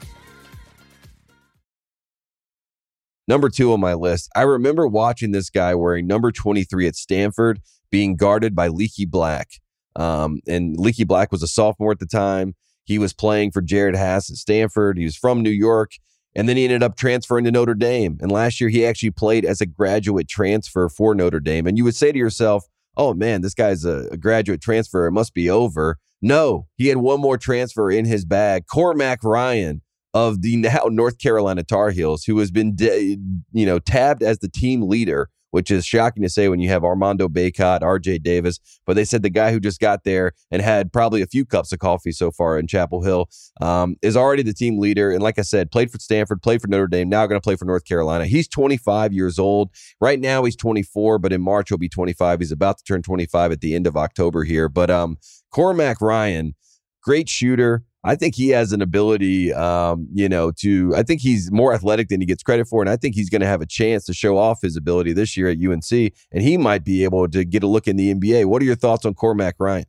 A: Number two on my list. I remember watching this guy wearing number 23 at Stanford being guarded by Leaky Black. Um, and Leaky Black was a sophomore at the time. He was playing for Jerod Haase at Stanford. He was from New York. And then he ended up transferring to Notre Dame. And last year, he actually played as a graduate transfer for Notre Dame. And you would say to yourself, oh man, this guy's a, a graduate transfer. It must be over. No, he had one more transfer in his bag. Cormac Ryan of the now [LAUGHS] North Carolina Tar Heels, who has been, de- you know, tabbed as the team leader, which is shocking to say when you have Armando Bacot, RJ Davis. But they said the guy who just got there and had probably a few cups of coffee so far in Chapel Hill um, is already the team leader. And like I said, played for Stanford, played for Notre Dame, now going to play for North Carolina. He's 25 years old. Right now he's 24, but in March he'll be 25. He's about to turn 25 at the end of October here. But um, Cormac Ryan, great shooter. I think he has an ability, um, you know, to. I think he's more athletic than he gets credit for, and I think he's going to have a chance to show off his ability this year at UNC, and he might be able to get a look in the NBA. What are your thoughts on Cormac Ryan?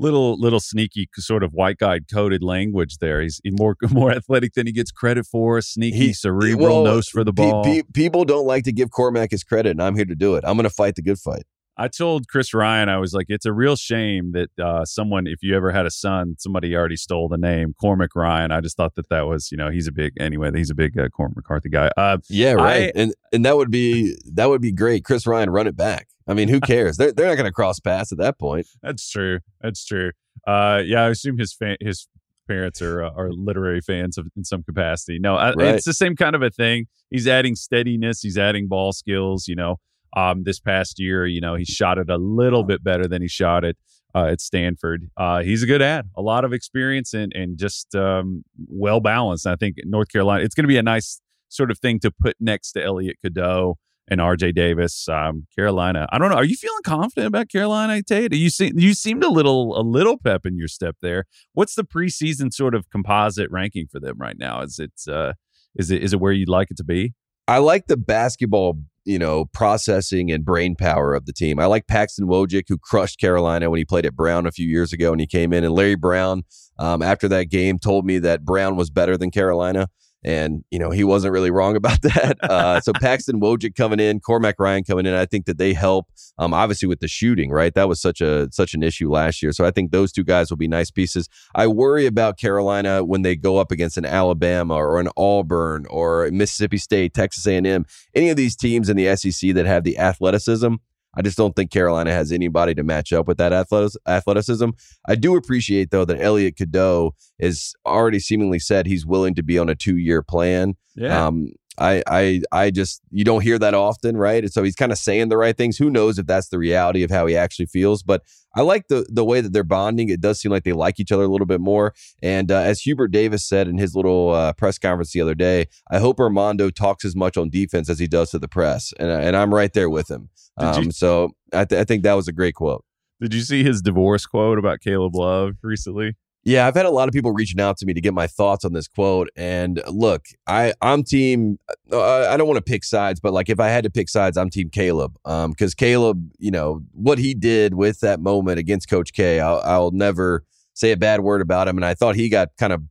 C: little little sneaky sort of white guy coded language there. He's more [LAUGHS] more athletic than he gets credit for. Sneaky,
A: He-
C: cerebral,
A: well,
C: nose for the
A: pe-
C: ball.
A: pe- people don't like to give Cormac his credit, and I'm here to do it. I'm going to fight the good fight.
C: I told Chris Ryan, I was like, it's a real shame that uh, someone, if you ever had a son, somebody already stole the name Cormac Ryan. I just thought that that was, you know, he's a big anyway. He's a big uh, Cormac McCarthy guy. Uh,
A: Yeah, right.
C: I-
A: and and that would be that would be great. Chris Ryan, run it back. I mean, who [LAUGHS] cares? they're they're not going to cross paths at that point.
C: That's true. That's true. Uh, yeah, I assume his fa- his parents are uh, are literary fans of, in some capacity. No, I,
A: Right.
C: it's the same kind of a thing. He's adding steadiness. He's adding ball skills. You know, um, this past year, you know, he shot it a little bit better than he shot it uh, at Stanford. Uh, he's a good ad, a lot of experience and and just um, well balanced. I think North Carolina, it's going to be a nice sort of thing to put next to Elliot Cadeau and RJ Davis. Um, Carolina, I don't know. Are you feeling confident about Carolina, Tate? You seem you seemed a little a little pep in your step there. What's the preseason sort of composite ranking for them right now? Is it uh, is it is it where you'd like it to be?
A: I like the basketball, you know, processing and brain power of the team. I like Paxson Wojcik, who crushed Carolina when he played at Brown a few years ago, and he came in. And Larry Brown, um, after that game, told me that Brown was better than Carolina. And you know he wasn't really wrong [LAUGHS] about that. Uh, so Paxson Wojcik coming in, Cormac Ryan coming in. I think that they help. Um, obviously with the shooting, right? That was such a such an issue last year. So I think those two guys will be nice pieces. I worry about Carolina when they go up against an Alabama or an Auburn or Mississippi State, Texas A&M, any of these teams in the SEC that have the athleticism. I just don't think Carolina has anybody to match up with that athleticism. I do appreciate though that Elliot Cadeau is already seemingly said he's willing to be on a two year plan.
C: Yeah.
A: Um, I, I, I just you don't hear that often, right? And so he's kind of saying the right things. Who knows if that's the reality of how he actually feels? But I like the the way that they're bonding. It does seem like they like each other a little bit more. And uh, as Hubert Davis said in his little uh, press conference the other day, I hope Armando talks as much on defense as he does to the press, and and I'm right there with him.
C: Did you-
A: Um, so I, th- I think that was a great quote.
C: Did you see his divorce quote about Caleb Love recently?
A: Yeah, I've had a lot of people reaching out to me to get my thoughts on this quote. And look, I I'm team. Uh, I don't want to pick sides, but like if I had to pick sides, I'm team Caleb. Um, because Caleb, you know what he did with that moment against Coach K, I'll, I'll never say a bad word about him. And I thought he got kind of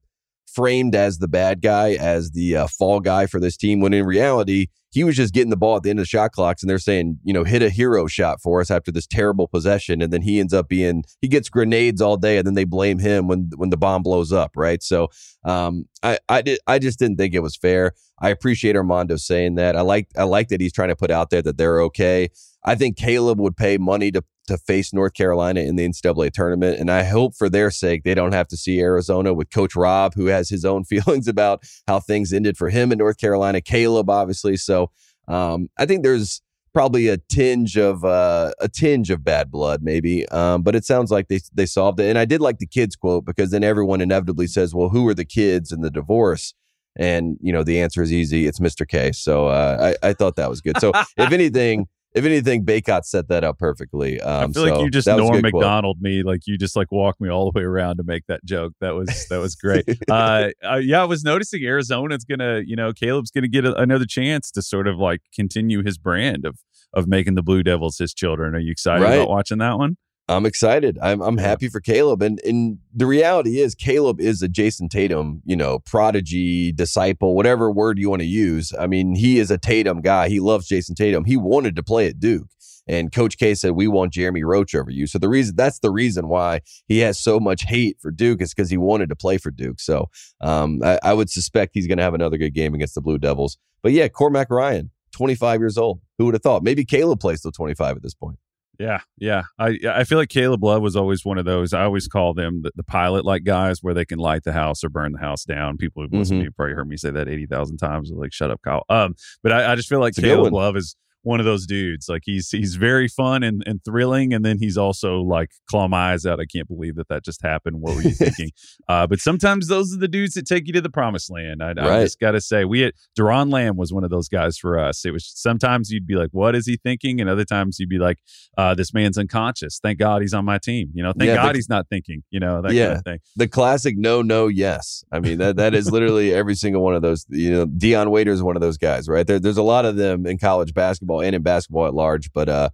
A: framed as the bad guy, as the uh, fall guy for this team, when in reality he was just getting the ball at the end of the shot clocks, and they're saying, you know, hit a hero shot for us after this terrible possession, and then he ends up being he gets grenades all day, and then they blame him when when the bomb blows up, right? So, um, I I did I just didn't think it was fair. I appreciate Armando saying that. I like I like that he's trying to put out there that they're okay. I think Caleb would pay money to to face North Carolina in the NCAA tournament, and I hope for their sake they don't have to see Arizona with Coach Rob, who has his own [LAUGHS] feelings about how things ended for him in North Carolina. Caleb, obviously, so um, I think there's probably a tinge of uh, a tinge of bad blood, maybe. Um, but it sounds like they they solved it. And I did like the kids quote because then everyone inevitably says, "Well, who are the kids in the divorce?" And you know the answer is easy. It's Mr. K. So uh, I I thought that was good. So if anything. If anything, Bacot set that up perfectly. Um,
C: I feel like you just Norm
A: quote.
C: Macdonald me, like you just like walked me all the way around to make that joke. That was that was great. [LAUGHS] uh, uh, yeah, I was noticing Arizona's gonna, you know, Caleb's gonna get a, another chance to sort of like continue his brand of of making the Blue Devils his children. Are you excited
A: Right.
C: about watching that one?
A: I'm excited. I'm I'm happy for Caleb. And and the reality is Caleb is a Jayson Tatum, you know, prodigy, disciple, whatever word you want to use. I mean, he is a Tatum guy. He loves Jayson Tatum. He wanted to play at Duke. And Coach K said, We want Jeremy Roach over you. So the reason that's the reason why he has so much hate for Duke is because he wanted to play for Duke. So um, I, I would suspect he's gonna have another good game against the Blue Devils. But yeah, Cormac Ryan, 25 years old. Who would have thought? Maybe Caleb plays till 25 at this point.
C: Yeah, yeah. I I feel like Caleb Love was always one of those. I always call them the, the pilot like guys where they can light the house or burn the house down. People who've listened to me probably heard me say that eighty thousand times. Like, shut up, Kyle. Um, but I, I just feel like
A: It's
C: Caleb. Love is one of those dudes. Like he's he's very fun and, and thrilling, and then he's also like claw my eyes out. I can't believe that that just happened. What were you [LAUGHS] thinking? uh, but sometimes those are the dudes that take you to the promised land. I, I just got to say, we had Doron Lamb was one of those guys for us. It was sometimes you'd be like, "What is he thinking?" and other times you'd be like, uh, "This man's unconscious. Thank God he's on my team." You know, thank
A: Yeah,
C: God
A: the-
C: he's not thinking. You know, that
A: Yeah.
C: kind of thing.
A: the classic no no yes i mean that that is literally every single one of those you know dion waiter is one of those guys right there, there's a lot of them in college basketball and in basketball at large but uh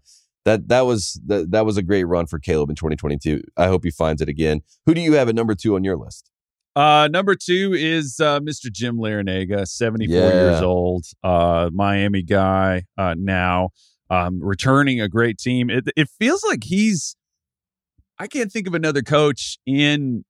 A: that that was that, that was a great run for caleb in 2022 i hope he finds it again who do you have at number two on your list
C: Uh, number two is uh, Mr. Jim Larranaga, 74
A: Yeah.
C: years old, uh, Miami guy uh, now, um, returning a great team. It, it feels like he's, I can't think of another coach in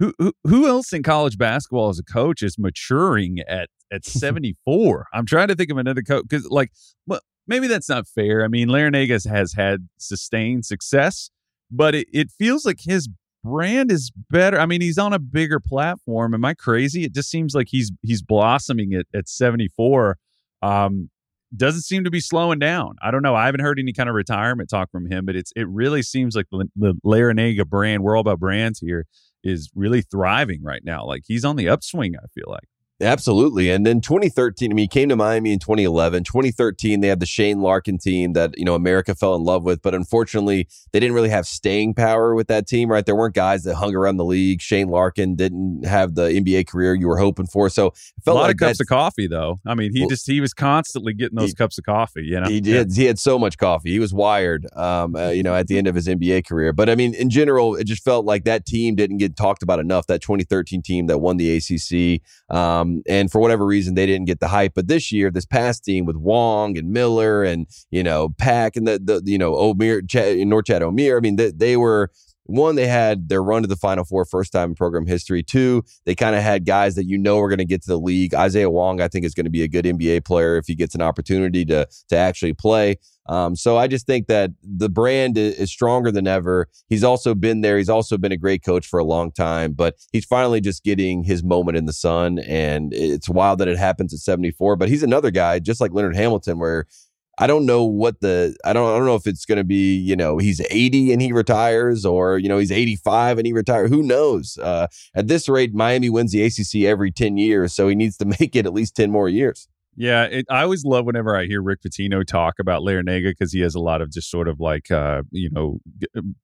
C: who, who who else in college basketball as a coach is maturing at at [LAUGHS] 74. I'm trying to think of another coach because like, well, maybe that's not fair. I mean, Larranaga has had sustained success, but it, it feels like his brand is better. I mean, he's on a bigger platform. Am I crazy? It just seems like he's he's blossoming at at 74. Um, doesn't seem to be slowing down. I don't know. I haven't heard any kind of retirement talk from him, but it's it really seems like the, the brand. We're all about brands here. Is really thriving right now. Like he's on the upswing. I feel like.
A: Absolutely. And then 2013, I mean, he came to Miami in 2011. 2013, they had the Shane Larkin team that, you know, America fell in love with. But unfortunately, they didn't really have staying power with that team, right? There weren't guys that hung around the league. Shane Larkin didn't have the NBA career you were hoping for. So it felt
C: a lot
A: like
C: of cups of coffee, though. I mean, he
A: Well,
C: just he was constantly getting those
A: he-
C: cups of coffee. You know,
A: He did. He had so much coffee. He was wired, um, uh, you know, at the end of his NBA career. But I mean, in general, it just felt like that team didn't get talked about enough. That 2013 team that won the ACC, um, Um, and for whatever reason, they didn't get the hype. But this year, this past team with Wong and Miller and you know Pack and the, the you know Omier, Ch- Norchad Omier. I mean, they, they were one, they had their run to the Final Four first time in program history. Two, they kind of had guys that you know are going to get to the league. Isaiah Wong, I think, is going to be a good NBA player if he gets an opportunity to to actually play. Um, so I just think that the brand is stronger than ever. He's also been there. He's also been a great coach for a long time, but he's finally just getting his moment in the sun. And it's wild that it happens at 74. But he's another guy, just like Leonard Hamilton, where I don't know what the I don't I don't know if it's going to be you know he's 80 and he retires or you know he's 85 and he retires. Who knows? Uh, at this rate, Miami wins the ACC every 10 years, so he needs to [LAUGHS] make it at least 10 more years.
C: Yeah, it, I always love whenever I hear Rick Pitino talk about Larrañaga because he has a lot of just sort of like, uh, you know,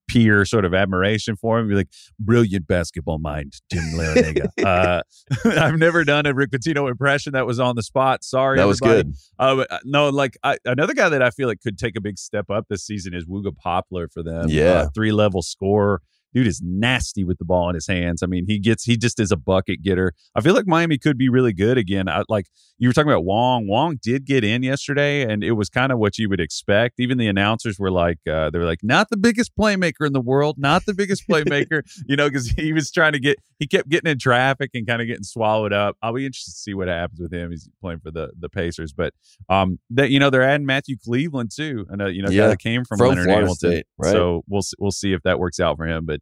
C: peer sort of admiration for him. Be like, brilliant basketball mind, Jim Larrañaga. [LAUGHS] uh, [LAUGHS] I've never done a Rick Pitino impression that was on the spot. Sorry,
A: That was
C: everybody.
A: good.
C: Uh, uh, no, like I, another guy that I feel like could take a big step up this season is Wooga Poplar for them.
A: Yeah.
C: uh, three level scorer. Dude is nasty with the ball in his hands. I mean, he gets he just is a bucket getter. I feel like Miami could be really good again. I, like you were talking about Wong. Wong did get in yesterday, and it was kind of what you would expect. Even the announcers were like, uh, they were like, not the biggest playmaker in the world, not the biggest [LAUGHS] playmaker, you know, because he was trying to get, he kept getting in traffic and kind of getting swallowed up. I'll be interested to see what happens with him. He's playing for the the Pacers, but um, that you know they're adding Matthew Cleveland too, and uh, you know, guy
A: Yeah.
C: that came from,
A: From
C: Leonard
A: Florida
C: Hamilton.
A: State, right.
C: So we'll we'll see if that works out for him, but.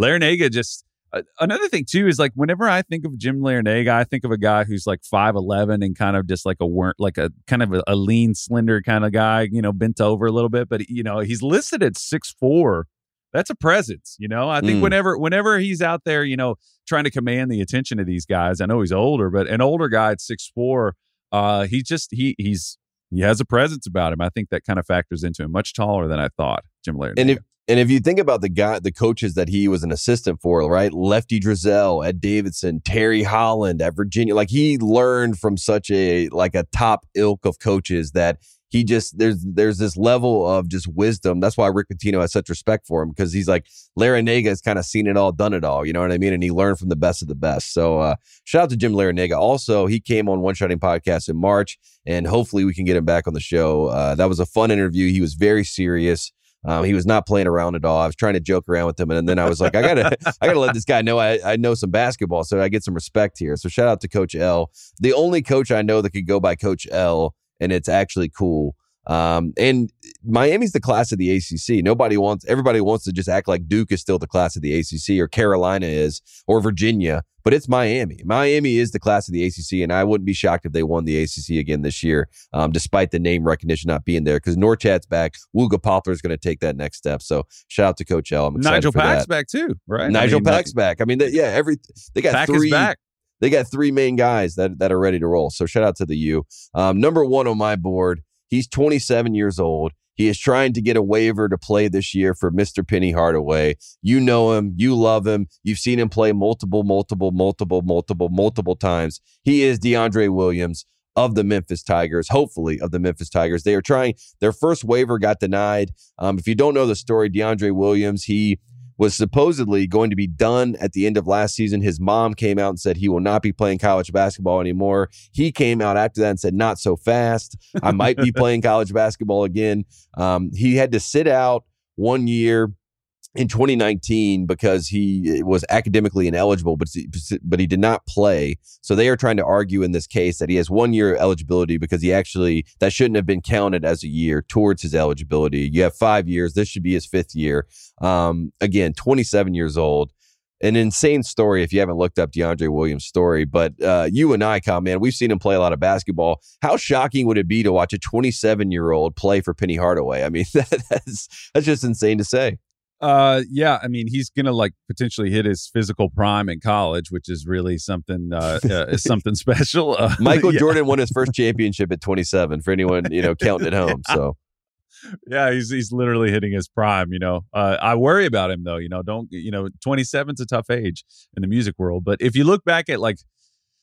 C: Larranaga just uh, another thing too is like whenever I think of Jim Larranaga, I think of a guy who's like five eleven and kind of just like a wor- like a kind of a, a lean, slender kind of guy, you know, bent over a little bit. But you know, he's listed at six four. That's a presence, you know. I think
A: Mm.
C: whenever whenever he's out there, you know, trying to command the attention of these guys. I know he's older, but an older guy at six four, uh, he just he he's he has a presence about him. I think that kind of factors into him. Much taller than I thought, Jim Larinaga.
A: And if and if you think about the guy, the coaches that he was an assistant for, right? Lefty Driesell at Davidson, Terry Holland at Virginia, like he learned from such a like a top ilk of coaches that he just there's there's this level of just wisdom. That's why Rick Pitino has such respect for him because he's like Larranaga has kind of seen it all, done it all. You know what I mean? And he learned from the best of the best. So uh, shout out to Jim Larranaga. Also, he came on One Shining Podcast in March, and hopefully we can get him back on the show. Uh, that was a fun interview. He was very serious. Um, he was not playing around at all. I was trying to joke around with him, and then I was like, I gotta, [LAUGHS] I gotta let this guy know I, I know some basketball, so I get some respect here. So shout out to Coach L, the only coach I know that could go by Coach L, and it's actually cool. Um, and Miami's the class of the ACC. Nobody wants, everybody wants to just act like Duke is still the class of the ACC, or Carolina is, or Virginia, but it's Miami. Miami is the class of the ACC, and I wouldn't be shocked if they won the ACC again this year, um, despite the name recognition not being there. Because Norchad's back, Wooga Poplar is going to take that next step. So shout out to Coach L. I'm excited
C: Nigel
A: for
C: Pack's
A: that.
C: back too, right?
A: Nigel
C: I mean,
A: Pack's back. I mean, they, yeah, every they got
C: Pack
A: three.
C: is back.
A: They got three main guys that that are ready to roll. So shout out to the U. Um, number one on my board. He's 27 years old. He is trying to get a waiver to play this year for Mr. Penny Hardaway. You know him. You love him. You've seen him play multiple, multiple, multiple, multiple, multiple times. He is DeAndre Williams of the Memphis Tigers, hopefully of the Memphis Tigers. They are trying, their first waiver got denied. Um, if you don't know the story, DeAndre Williams, he was supposedly going to be done at the end of last season. His mom came out and said he will not be playing college basketball anymore. He came out after that and said, Not so fast. I might be [LAUGHS] playing college basketball again. Um, he had to sit out one year in 2019 because he was academically ineligible, but but he did not play. So they are trying to argue in this case that he has one year of eligibility because he actually that shouldn't have been counted as a year towards his eligibility. You have five years. This should be his fifth year. Um, again, 27 years old. An insane story if you haven't looked up DeAndre Williams' story. But uh, you and I, Kyle, man, we've seen him play a lot of basketball. How shocking would it be to watch a 27 year old play for Penny Hardaway? I mean, [LAUGHS] that, that's that's just insane to say.
C: Uh, yeah, I mean, he's gonna like potentially hit his physical prime in college, which is really something uh, uh [LAUGHS] something special. Uh,
A: Michael [LAUGHS]
C: yeah.
A: Jordan won his first championship at 27. For anyone you know counting at [LAUGHS] home, so
C: yeah, he's he's literally hitting his prime. You know, uh, I worry about him though. You know, don't you know, 27 is a tough age in the music world. But if you look back at like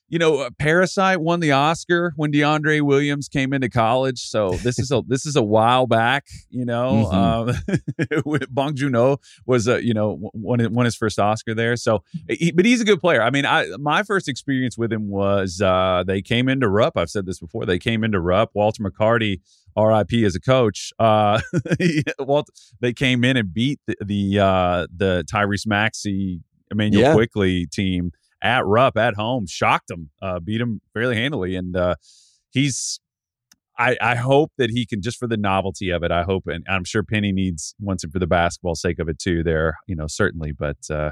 C: you know, uh, Parasite won the Oscar when DeAndre Williams came into college. So this is a this is a while back. You know, mm-hmm. um, [LAUGHS] Bong Joon-ho was a you know won won his first Oscar there. So, he, but he's a good player. I mean, I my first experience with him was uh, they came into Rupp. I've said this before. They came into Rupp. Walter McCarty. RIP as a coach. Uh, [LAUGHS] Walt, they came in and beat the the, uh, the Tyrese Maxey, Immanuel yeah. Quickley team at Rupp at home, shocked him, uh, beat him fairly handily, and uh, he's. I, I hope that he can just for the novelty of it. I hope, and I'm sure Penny needs wants it for the basketball sake of it too. There, you know, certainly, but uh,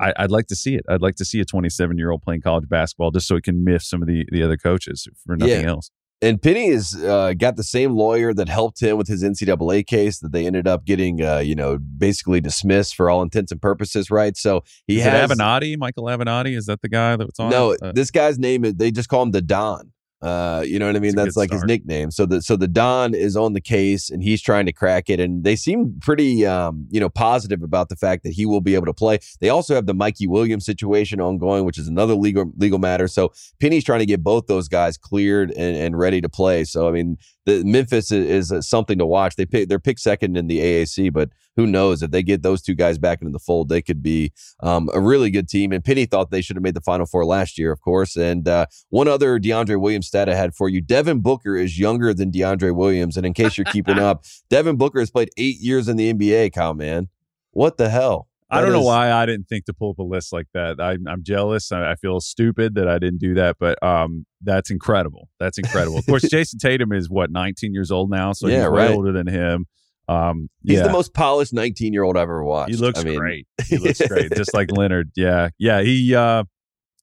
C: I, would like to see it. I'd like to see a 27 year old playing college basketball just so he can miss some of the the other coaches for nothing yeah. else.
A: And Penny has uh, got the same lawyer that helped him with his NCAA case that they ended up getting, uh, you know, basically dismissed for all intents and purposes, right? So he
C: is
A: has
C: Avenatti, Michael Avenatti. Is that the guy that was on?
A: No, uh, this guy's name is. They just call him the Don. Uh, you know what I mean? That's, That's like start. his nickname. So the so the Don is on the case and he's trying to crack it. And they seem pretty um, you know, positive about the fact that he will be able to play. They also have the Mikey Williams situation ongoing, which is another legal legal matter. So Penny's trying to get both those guys cleared and, and ready to play. So I mean, the Memphis is, is something to watch. They pick they're picked second in the AAC, but who knows if they get those two guys back into the fold, they could be um, a really good team. And Penny thought they should have made the Final Four last year, of course. And uh, one other DeAndre Williams stat I had for you: Devin Booker is younger than DeAndre Williams. And in case you're keeping [LAUGHS] up, Devin Booker has played eight years in the NBA. Kyle, man, what the hell?
C: I don't know why I didn't think to pull up a list like that. I, am jealous. I, I, feel stupid that I didn't do that, but um, that's incredible. That's incredible. of course, [LAUGHS] Jayson Tatum is what 19 years old now, so yeah, he's way right. older than him. Um,
A: he's
C: yeah.
A: the most polished 19 year old I've ever watched.
C: He looks I mean, great. He looks great, just like [LAUGHS] Leonard. Yeah, yeah. He uh,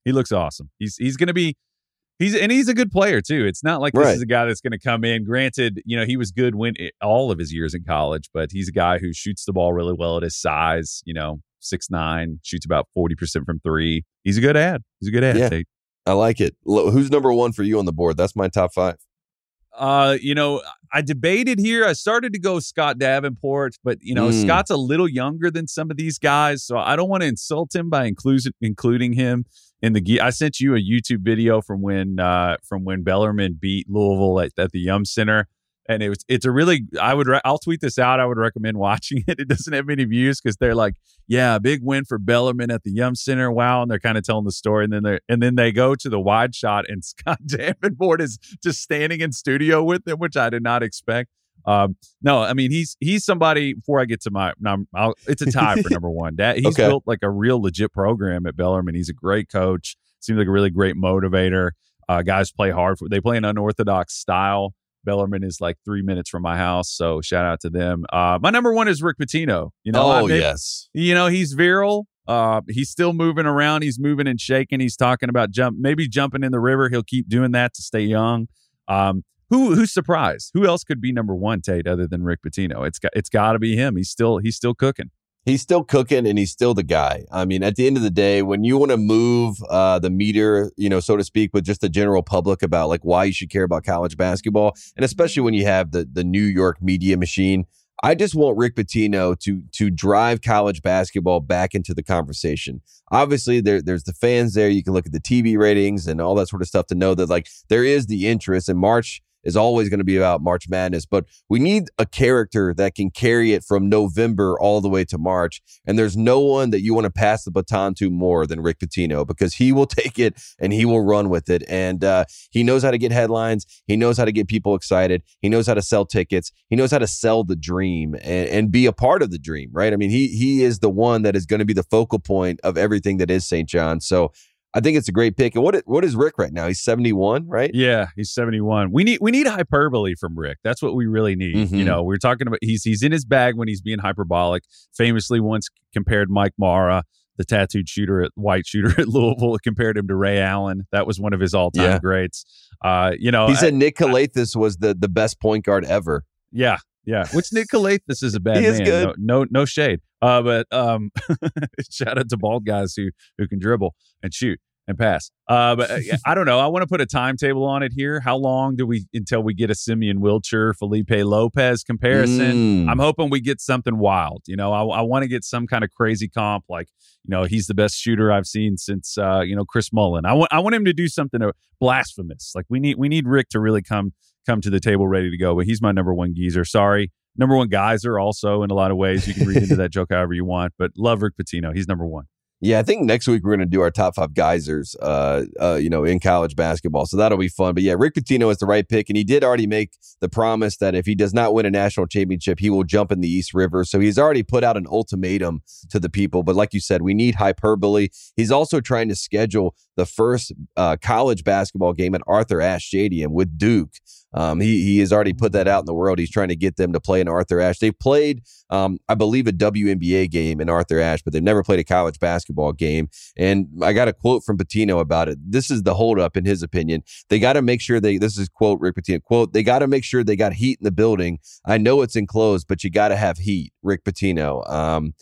C: he looks awesome. He's he's gonna be. He's and he's a good player too. It's not like this right. is a guy that's going to come in. Granted, you know he was good when it, all of his years in college, but he's a guy who shoots the ball really well at his size. You know, six nine, shoots about forty percent from three. He's a good ad. He's a good ad.
A: Yeah, Tate. I like it. Who's number one for you on the board? That's my top five.
C: Uh, you know, I debated here. I started to go Scott Davenport, but you know, mm. Scott's a little younger than some of these guys, so I don't want to insult him by including including him in the. I sent you a YouTube video from when uh from when Bellarmine beat Louisville at, at the Yum Center and it was it's a really I would re- I'll tweet this out. I would recommend watching [LAUGHS] it. It doesn't have many views because they're like, yeah, big win for Bellarmine at the Yum Center. Wow, and they're kind of telling the story, and then they and then they go to the wide shot, and [LAUGHS] Scott Davenport is just standing in studio with them, which I did not expect. Um, no, I mean he's he's somebody. Before I get to my, I'll, it's a tie for [LAUGHS] number one. That he's okay. built like a real legit program at Bellarmine. He's a great coach. Seems like a really great motivator. Uh, guys play hard for. They play an unorthodox style. Bellarmine is like three minutes from my house, so shout out to them. Uh, my number one is Rick Pitino. You know,
A: oh yes,
C: you know he's viral. Uh, he's still moving around. He's moving and shaking. He's talking about jump, maybe jumping in the river. He'll keep doing that to stay young. Um, who who's surprised? Who else could be number one, Tate, other than Rick Pitino? It's got it's got to be him. He's still he's still cooking
A: he's still cooking and he's still the guy. I mean, at the end of the day, when you want to move uh, the meter, you know, so to speak, with just the general public about like why you should care about college basketball, and especially when you have the the New York media machine. I just want Rick Pitino to to drive college basketball back into the conversation. Obviously, there, there's the fans there. You can look at the TV ratings and all that sort of stuff to know that like there is the interest. And March is always going to be about March Madness, but we need a character that can carry it from November all the way to March. And there's no one that you want to pass the baton to more than Rick Pitino because he will [LAUGHS] take it and he will run with it. And uh, he knows how to get headlines. He knows how to get people excited. He knows how to sell tickets. He knows how to sell the dream and, and be a part of the dream, right? I mean, he he is the one that is going to be the focal point of everything that is St. John. So I think it's a great pick. And what what is Rick right now? He's 71, right?
C: Yeah, he's 71. We need we need hyperbole from Rick. That's what we really need.
A: Mhm.
C: You know, we're talking about he's he's in his bag when he's being hyperbolic. Famously once compared Mike Marra, the tattooed shooter at white shooter [LAUGHS] at Louisville, compared him to Ray Allen. That was one of his all-time
A: Yeah.
C: greats. Uh, you know,
A: He
C: I-
A: said Nick Calathes was the the best point guard ever.
C: Yeah, yeah. Which Nick Calathes is a bad
A: He is
C: man.
A: good.
C: No, no, no shade. Uh, but um, [LAUGHS] shout out to bald guys who who can dribble and shoot and pass. Uh, but uh, [LAUGHS] I don't know. I want to put a timetable on it here. How long do we until we get a Simeon Wilcher, Felipe Lopez comparison?
A: Mm.
C: I'm hoping we get something wild. You know, I, I want to get some kind of crazy comp, like you know, he's the best shooter I've seen since uh, you know Chris Mullin. I want I want him to do something uh, blasphemous. Like we need we need Rick to really come come to the table ready to go. But he's my number one geezer. Sorry, number one geyser. Also, in a lot of ways, you can read into [LAUGHS] that joke however you want. But love Rick Pitino. He's number one.
A: Yeah, I think next week we're going to do our top five geysers, uh, uh, you know, in college basketball. So that'll be fun. But yeah, Rick Pitino is the right pick, and he did already make the promise that if he does not win a national championship, he will jump in the East River. So he's already put out an ultimatum to the people. But like you said, we need hyperbole. He's also trying to schedule the first uh, college basketball game at Arthur Ashe Stadium with Duke. Um, he he has already put that out in the world. He's trying to get them to play in Arthur Ashe. They've played, um, I believe, a WNBA game in Arthur Ashe, but they've never played a college basketball game. And I got a quote from Pitino about it. This is the holdup, in his opinion. They got to make sure they. This is quote Rick Pitino quote. They got to make sure they got heat in the building. I know it's enclosed, but you got to have heat. Rick Pitino. Um,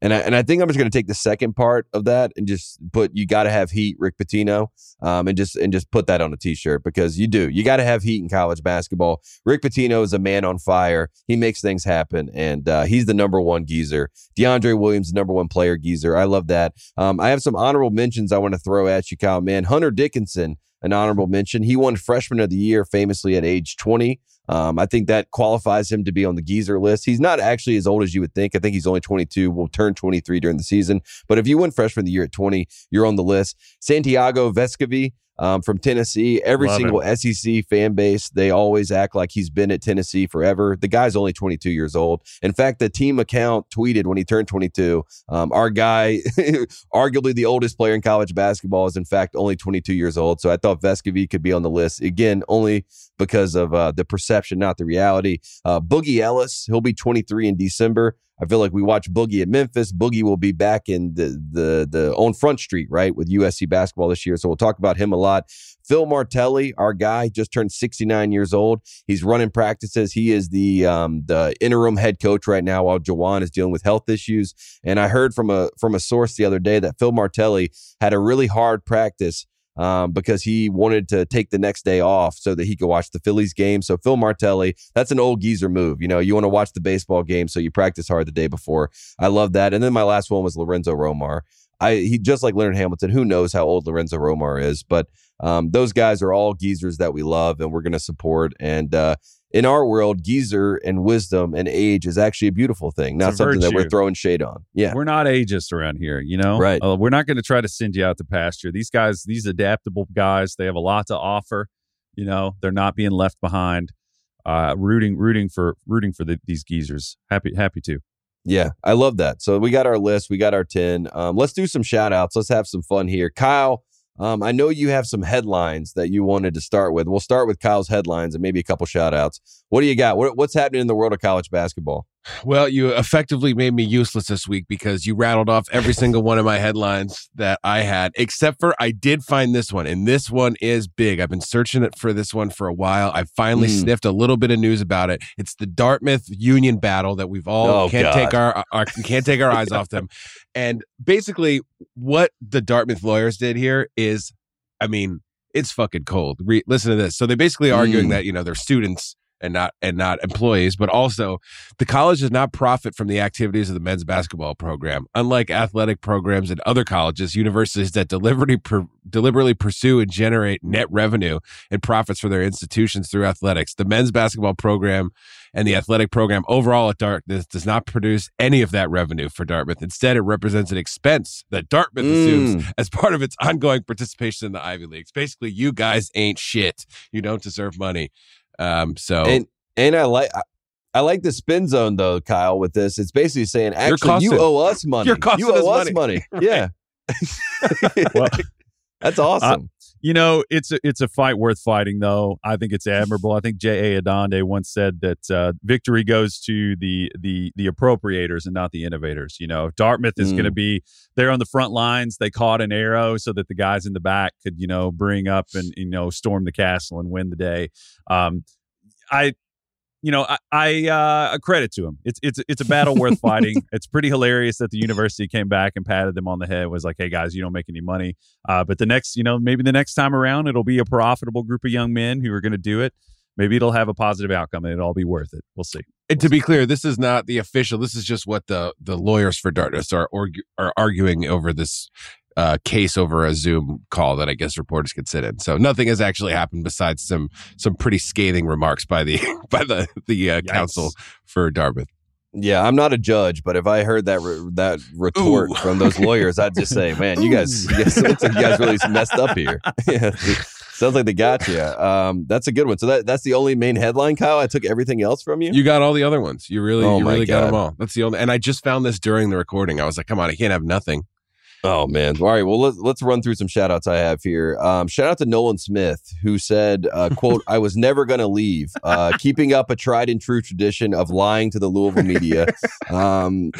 A: and I, and I think I'm just going to take the second part of that and just put you got to have heat, Rick Pitino, um, and just and just put that on a t-shirt because you do. You got to have heat in college basketball. Rick Pitino is a man on fire. He makes things happen, and uh, he's the number one geezer. DeAndre Williams, number one player geezer. I love that. Um, I have some honorable mentions I want to throw at you, Kyle. Man, Hunter Dickinson, an honorable mention. He won Freshman of the Year famously at age 20. Um, I think that qualifies him to be on the geezer list. He's not actually as old as you would think. I think he's only 22, will turn 23 during the season. But if you win freshman of the year at 20, you're on the list. Santiago Vescovi um, from Tennessee, every
C: Love
A: single SEC fan base, they always act like he's been at Tennessee forever. The guy's only 22 years old. In fact, the team account tweeted when he turned 22, um, our guy, [LAUGHS] arguably the oldest player in college basketball, is in fact only 22 years old. So I thought Vescovi could be on the list. Again, only because of uh, the perception, not the reality. Uh, Boogie Ellis, he'll be 23 in December. I feel like we watch Boogie at Memphis. Boogie will be back in the the the on Front Street, right, with USC basketball this year. So we'll talk about him a lot. Phil Martelli, our guy, just turned 69 years old. He's running practices. He is the um, the interim head coach right now while Juwan is dealing with health issues. And I heard from a from a source the other day that Phil Martelli had a really hard practice um, because he wanted to take the next day off so that he could watch the Phillies game. So Phil Martelli, that's an old geezer move. You know, you want to watch the baseball game, so you practice hard the day before. I love that. And then my last one was Lorenzo Romar. I he just like Leonard Hamilton. Who knows how old Lorenzo Romar is? But um, those guys are all geezers that we love and we're going to support. And uh, in our world, geezer and wisdom and age is actually a beautiful thing, not something that we're throwing shade on. Yeah.
C: We're not ageist around here, you know?
A: Right.
C: Uh, we're not going to try to send you out to pasture. These guys, these adaptable guys, they have a lot to offer. You know, they're not being left behind. Uh, rooting, rooting for, rooting for the, these geezers. Happy, happy to.
A: Yeah, I love that. So we got our list, we got our 10. Um, let's do some shout outs. Let's have some fun here. Kyle, um, I know you have some headlines that you wanted to start with. We'll start with Kyle's headlines and maybe a couple shout outs. What do you got? What, what's happening in the world of college basketball?
E: Well, you effectively made me useless this week because you rattled off every single one of my headlines that I had, except for I did find this one, and this one is big. I've been searching it for this one for a while. I finally
A: Mm.
E: sniffed a little bit of news about it. It's the Dartmouth Union battle that we've all
A: Oh,
E: can't
A: God.
E: take our, our can't take our eyes off them. And basically, what the Dartmouth lawyers did here is, I mean, it's fucking cold. Re- listen to this. So they basically arguing
A: Mm.
E: that you know their students and not and not employees, but also the college does not profit from the activities of the men's basketball program. Unlike athletic programs at other colleges, universities that deliberately per, deliberately pursue and generate net revenue and profits for their institutions through athletics, the men's basketball program and the athletic program overall at Dartmouth does not produce any of that revenue for Dartmouth. Instead, it represents an expense that Dartmouth
A: Mm.
E: assumes as part of its ongoing participation in the Ivy Leagues. Basically, you guys ain't shit. You don't deserve money. Um, so
A: And and I like I, I like the spin zone though, Kyle. With this, it's basically saying actually
E: costing-
A: you owe us [LAUGHS] money.
E: you're costing
A: you owe
E: us
A: us money. [LAUGHS] Yeah, [LAUGHS]
C: Well,
A: that's awesome.
C: You know, it's a, it's a fight worth fighting, though. I think it's admirable. I think J. A. Adande once said that uh, victory goes to the the the appropriators and not the innovators. You know, Dartmouth is
A: Mm.
C: going to be there on the front lines. They caught an arrow so that the guys in the back could, you know, bring up and you know storm the castle and win the day. Um, I you know, I, I uh, a credit to him. It's it's it's a battle worth [LAUGHS] fighting. It's pretty hilarious that the university came back and patted them on the head. Was like, hey guys, you don't make any money. Uh, but the next, you know, maybe the next time around, it'll be a profitable group of young men who are going to do it. Maybe it'll have a positive outcome and it'll all be worth it. We'll see.
E: And to be clear, this is not the official. This is just what the the lawyers for Dartmouth are argu- are arguing over this uh, case over a Zoom call that I guess reporters could sit in. So nothing has actually happened besides some some pretty scathing remarks by the [LAUGHS] by the the uh,
C: Yikes.
E: counsel for Dartmouth.
A: Yeah, I'm not a judge, but if I heard that re- that retort
E: Ooh.
A: from those [LAUGHS] lawyers, I'd just say, man, you guys, you guys, like you guys really messed up here. [LAUGHS] yeah, sounds like they got you. Um, that's a good one. So that that's the only main headline, Kyle. I took everything else from you.
E: You got all the other ones. You really
A: Oh
E: you
A: my
E: really got them all. That's the only. And I just found this during the recording. I was like, come on, I can't have nothing.
A: Oh man! All right, well let's let's run through some shout outs I have here. Um, shout out to Nolan Smith who said, uh, [LAUGHS] "quote I was never going to leave, uh, keeping up a tried and true tradition of lying to the Louisville media." [LAUGHS] Um,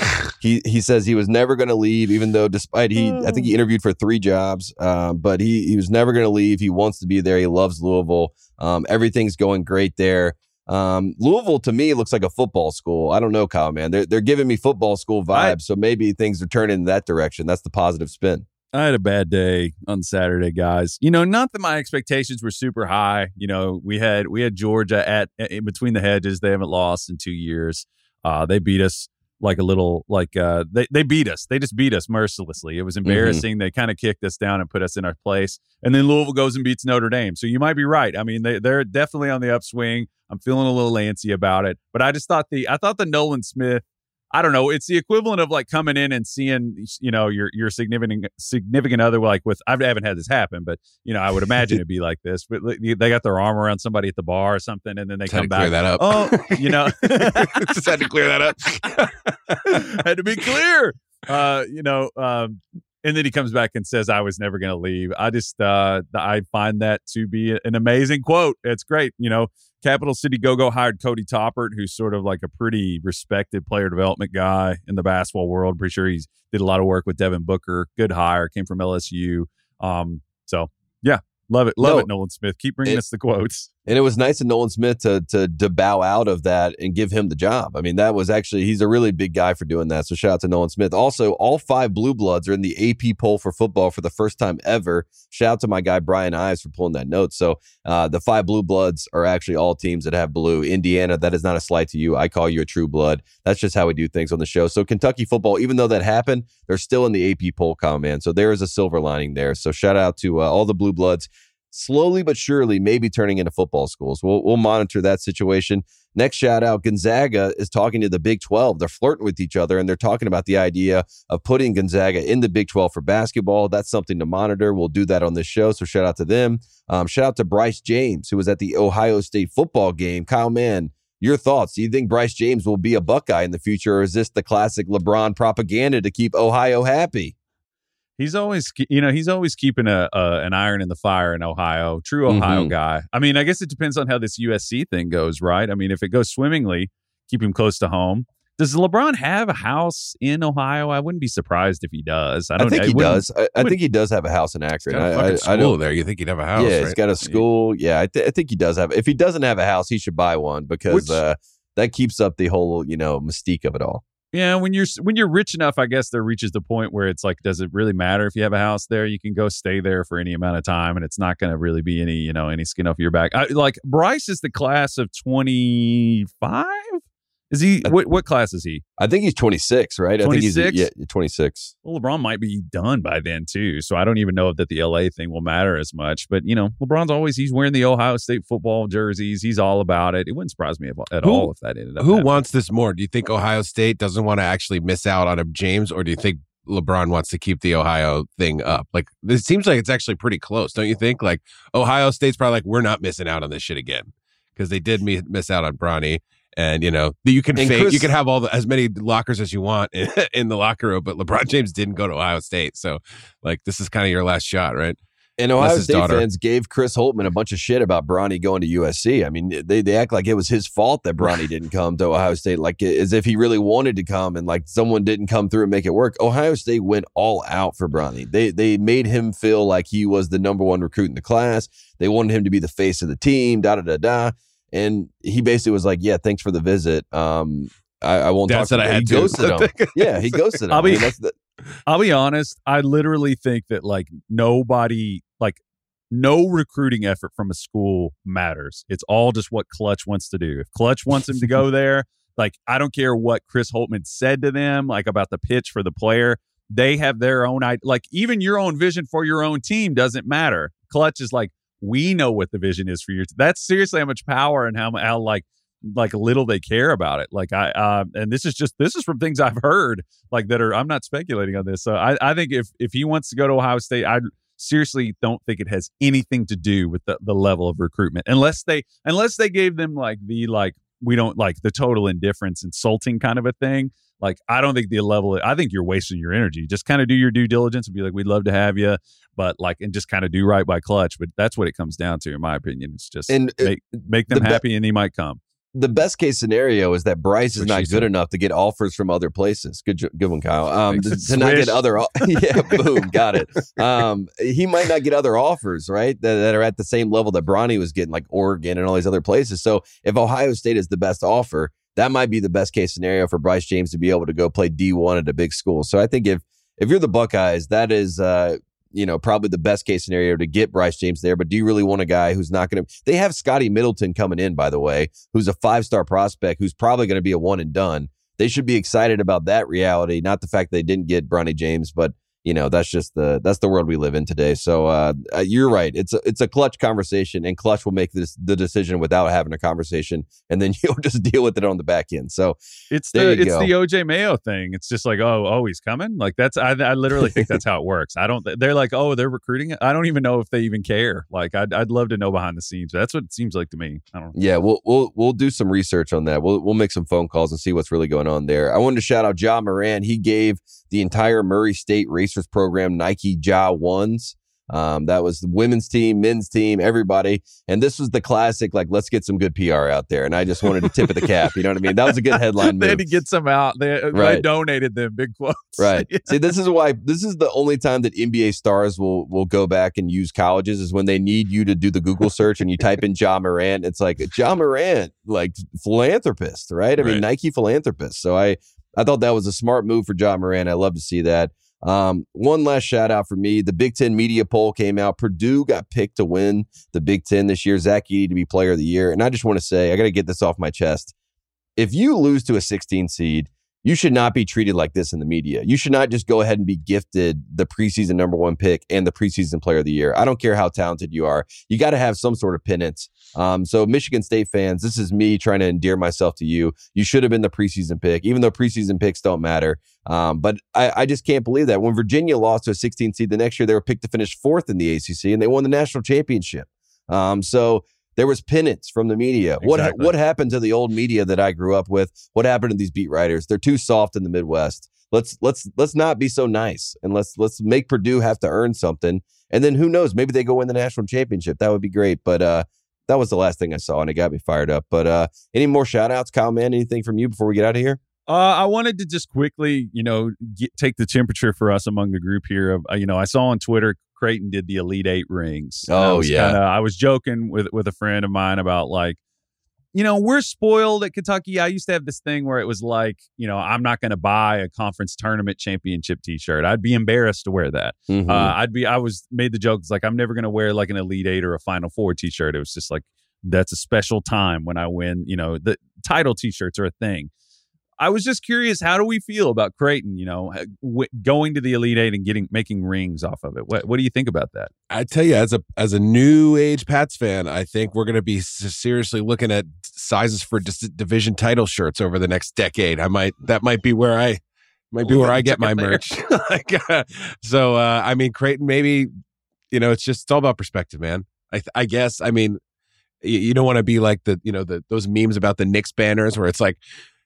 A: he he says he was never going to leave, even though despite he I think he interviewed for three jobs, uh, but he he was never going to leave. He wants to be there. He loves Louisville. Um, everything's going great there. Um, Louisville to me looks like a football school. I don't know, Kyle, man. They're they're giving me football school vibes,
C: I-
A: so maybe things are turning in that direction. That's the positive spin.
C: I had a bad day on Saturday, guys. You know, not that my expectations were super high. You know, we had we had Georgia at in between the hedges. They haven't lost in two years. Uh, they beat us like a little like uh, they they beat us. They just beat us mercilessly. It was embarrassing. They kind of kicked us down and put us in our place. And then Louisville goes and beats Notre Dame. So you might be right. I mean, they they're definitely on the upswing. I'm feeling a little antsy about it. But I just thought the I thought the Nolan Smith I don't know. It's the equivalent of like coming in and seeing, you know, your your significant significant other like with. I haven't had this happen, but you know, I would imagine it'd be like this. But they got their arm around somebody at the bar or something, and then they
E: Just had
C: come
E: to clear
C: back.
E: that up.
C: Oh, you know, [LAUGHS]
E: just had to clear that up. [LAUGHS]
C: had to be clear. Uh, you know, um, and then he comes back and says, "I was never going to leave." I just, uh, I find that to be an amazing quote. It's great. You know, Capital City Go Go hired Cody Toppert, who's sort of like a pretty respected player development guy in the basketball world. Pretty sure he's did a lot of work with Devin Booker. Good hire, came from LSU. Um, so yeah, love it, love
A: No,
C: it, Nolan Smith. Keep bringing
A: it-
C: us the quotes.
A: And it was nice of Nolan Smith to, to to bow out of that and give him the job. I mean, that was actually he's a really big guy for doing that. So shout out to Nolan Smith. Also, all five Blue Bloods are in the AP poll for football for the first time ever. Shout out to my guy Brian Ives for pulling that note. So uh, the five Blue Bloods are actually all teams that have blue. Indiana, that is not a slight to you. I call you a true blood. That's just how we do things on the show. So Kentucky football, even though that happened, they're still in the AP poll, man. So there is a silver lining there. So shout out to uh, all the Blue Bloods slowly but surely maybe turning into football schools. We'll, we'll monitor that situation. Next shout out Gonzaga is talking to the Big 12. They're flirting with each other and they're talking about the idea of putting Gonzaga in the Big 12 for basketball. That's something to monitor. We'll do that on this show. So shout out to them. Um, shout out to Bryce James, who was at the Ohio State football game. Kyle Mann, your thoughts? Do you think Bryce James will be a Buckeye in the future, or is this the classic LeBron propaganda to keep Ohio happy?
C: He's always, you know, he's always keeping a, a an iron in the fire in Ohio. True Ohio
A: Mhm.
C: guy. I mean, I guess it depends on how this USC thing goes, right? I mean, if it goes swimmingly, keep him close to home. Does LeBron have a house in Ohio? I wouldn't be surprised if he does. I
A: I,
C: don't.
A: think he
C: wouldn't-
A: does. I, I think he does have a house in Akron.
E: got a
A: I, I, I don't.
E: there. You think he'd have a house?
A: yeah,
E: right?
A: he's got a school. Yeah, I, th- I think he does have. If he doesn't have a house, he should buy one because
C: Which-
A: uh, that keeps up the whole you know mystique of it all.
C: Yeah, when you're when you're rich enough, I guess there reaches the point where it's like, does it really matter if you have a house there? You can go stay there for any amount of time, and it's not going to really be any you know any skin off your back. I, like Bryce is the class of twenty five. Is he what what class is he?
A: I think he's 26, right? I think he's
C: 26?
A: yeah, 26.
C: Well, LeBron might be done by then too, so I don't even know if that the LA thing will matter as much. But you know, LeBron's always he's wearing the Ohio State football jerseys. He's all about it. It wouldn't surprise me if, at
E: Who-
C: all if that ended up.
E: Who
C: happening.
E: wants this more? Do you think Ohio State doesn't want to actually miss out on a James, or do you think LeBron wants to keep the Ohio thing up? Like, it seems like it's actually pretty close, don't you think? Like, Ohio State's probably like, we're not missing out on this shit again because they did mi- miss out on Bronny. And you know you can fake,
A: Chris-
E: you can have all the as many lockers as you want in, [LAUGHS] in the locker room, but LeBron James didn't go to Ohio State, so like this is kind of your last shot, right?
A: And Ohio State
E: daughter-
A: fans gave Chris Holtmann a bunch of shit about Bronny going to USC. I mean, they, they act like it was his fault that Bronny [LAUGHS] didn't come to Ohio State, like as if he really wanted to come and like someone didn't come through and make it work. Ohio State went all out for Bronny. They they made him feel like he was the number one recruit in the class. They wanted him to be the face of the team. Da da da da. And he basically was like, "Yeah, thanks for the visit. Um, I, I won't
E: Dad
A: talk."
E: said
A: to
E: I had
A: he
E: to.
A: ghosted him. [LAUGHS] yeah, he ghosted him.
C: I'll be-
A: I mean, that's the,
C: I'll be honest. I literally think that like nobody, like no recruiting effort from a school matters. It's all just what Klutch wants to do. If Klutch wants him to go [LAUGHS] there, like I don't care what Chris Holtmann said to them, like about the pitch for the player. They have their own idea. Like even your own vision for your own team doesn't matter. Klutch is like we know what the vision is for your. T-. That's seriously how much power and how how like like little they care about it. Like I uh, and this is just this is from things I've heard like that are I'm not speculating on this. So I, I think if if he wants to go to Ohio State, I seriously don't think it has anything to do with the, the level of recruitment unless they unless they gave them like the like we don't like the total indifference insulting kind of a thing like i don't think the level i think you're wasting your energy just kind of do your due diligence and be like we'd love to have you but like and just kind of do right by Klutch but that's what it comes down to in my opinion it's just
A: And, uh,
C: make, make them
A: the be-
C: happy and he might come
A: the best case scenario is that Bryce is not good
E: said.
A: enough to get offers from other places. Good, good one, Kyle. [LAUGHS] Um, to not get other, [LAUGHS] yeah, boom, got it. [LAUGHS] Um, he might not get other offers, right? That, that are at the same level that Bronny was getting, like Oregon and all these other places. So if Ohio State is the best offer, that might be the best case scenario for Bryce James to be able to go play D one at a big school. So I think if if you're the Buckeyes, that is uh, you know, probably the best case scenario to get Bryce James there. But do you really want a guy who's not going to? They have Scotty Middleton coming in, by the way, who's a five star prospect who's probably going to be a one and done. They should be excited about that reality, not the fact they didn't get Bronny James, but you know that's just the that's the world we live in today. So uh, uh, you're right. It's a, it's a Klutch conversation, and Klutch will make this the decision without having a conversation, [LAUGHS] and then [LAUGHS] you'll just deal with it on the back end. So
C: It's the it's
A: go.
C: the OJ Mayo thing. It's just like, oh, oh, he's coming. Like that's I, I literally think that's [LAUGHS] how it works. I don't. They're like, oh, they're recruiting. I don't even know if they even care. Like, I'd I'd love to know behind the scenes. That's what it seems like to me. I don't. know.
A: Yeah, we'll we'll we'll do some research on that. We'll we'll make some phone calls and see what's really going on there. I wanted to shout out Ja Morant. He gave the entire Murray State Program Nike Ja ones. Um, that was the women's team, men's team, everybody. And this was the classic, like, let's get some good PR out there. And I just wanted to tip of the cap. You know what I mean? That was a good headline [LAUGHS]
C: they had
A: move.
C: to get some out. They, they
A: Right.
C: donated them big quotes.
A: Right. [LAUGHS]
C: Yeah.
A: See, this is why this is the only time that NBA stars will will go back and use colleges is when they need you to do the Google search and you type in Ja Morant. It's like Ja Morant, like philanthropist, right? I mean, Nike philanthropist. So I I thought that was a smart move for Ja Morant. I love to see that. Um, one last shout out for me. The Big Ten media poll came out. Purdue got picked to win the Big Ten this year. Zach Edey to be player of the year. And I just want to say, I got to get this off my chest. If you lose to a 16 seed, you should not be treated like this in the media. You should not just go ahead and be gifted the preseason number one pick and the preseason player of the year. I don't care how talented you are. You got to have some sort of penance. Um, so, Michigan State fans, this is me trying to endear myself to you. You should have been the preseason pick, even though preseason picks don't matter. Um, but I, I just can't believe that when Virginia lost to a 16 seed the next year, they were picked to finish fourth in the ACC and they won the national championship. Um, so there was penance from the media. What what happened to the old media that I grew up with? What happened to these beat writers? They're too soft in the Midwest. Let's let's let's not be so nice and let's let's make Purdue have to earn something. And then who knows? Maybe they go win the national championship. That would be great. But uh, that was the last thing I saw, and it got me fired up. But uh, any more shout outs, Kyle? Man, anything from you before we get out of here?
C: Uh, I wanted to just quickly, you know, get, take the temperature for us among the group here. Of uh, you know, I saw on Twitter Creighton did the Elite Eight rings. I
A: Oh,
C: was
A: yeah.
C: kinda- I was joking with with a friend of mine about like, you know, we're spoiled at Kentucky. I used to have this thing where it was like, you know, I'm not going to buy a conference tournament championship T-shirt. I'd be embarrassed to wear that.
A: Mhm.
C: Uh, I'd be. I was made the joke. It's like I'm never going to wear like an Elite Eight or a Final Four T-shirt. It was just like that's a special time when I win. You know, the title T-shirts are a thing. I was just curious. How do we feel about Creighton? You know, w- going to the Elite Eight and getting making rings off of it. What What do you think about that?
E: I tell you, as a as a new age Pats fan, I think we're going to be seriously looking at sizes for dis- division title shirts over the next decade. I might that might be where I might be where I get my merch. [LAUGHS] Like, uh, so, uh, I mean, Creighton, maybe you know, it's just it's all about perspective, man. I th- I guess. I mean, you, you don't want to be like the you know the those memes about the Knicks banners where it's like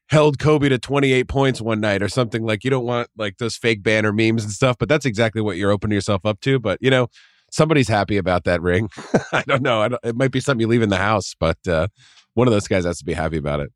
E: held Kobe to 28 points one night or something like you don't want like those fake banner memes and stuff, but that's exactly what you're opening yourself up to. But you know, somebody's happy about that ring. [LAUGHS] I don't know. I don't, it might be something you leave in the house, but uh, one of those guys has to be happy about it.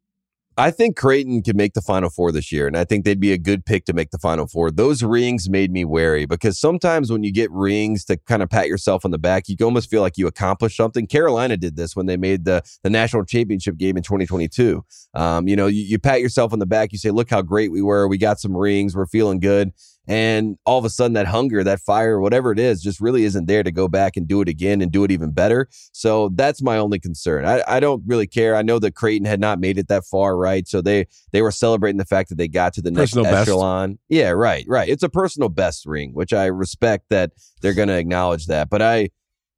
A: I think Creighton could make the Final Four this year, and I think they'd be a good pick to make the Final Four. Those rings made me wary because sometimes when you get rings to kind of pat yourself on the back, you almost feel like you accomplished something. Carolina did this when they made the the national championship game in 2022. Um, you know, you, you pat yourself on the back, you say, "Look how great we were. We got some rings. We're feeling good." And all of a sudden, that hunger, that fire, whatever it is, just really isn't there to go back and do it again and do it even better. So that's my only concern. I, I don't really care. I know that Creighton had not made it that far, right? So they they were celebrating the fact that they got to the next
E: Personal best.
A: echelon. Yeah, right, right. It's a personal best ring, which I respect that they're going to acknowledge that. But I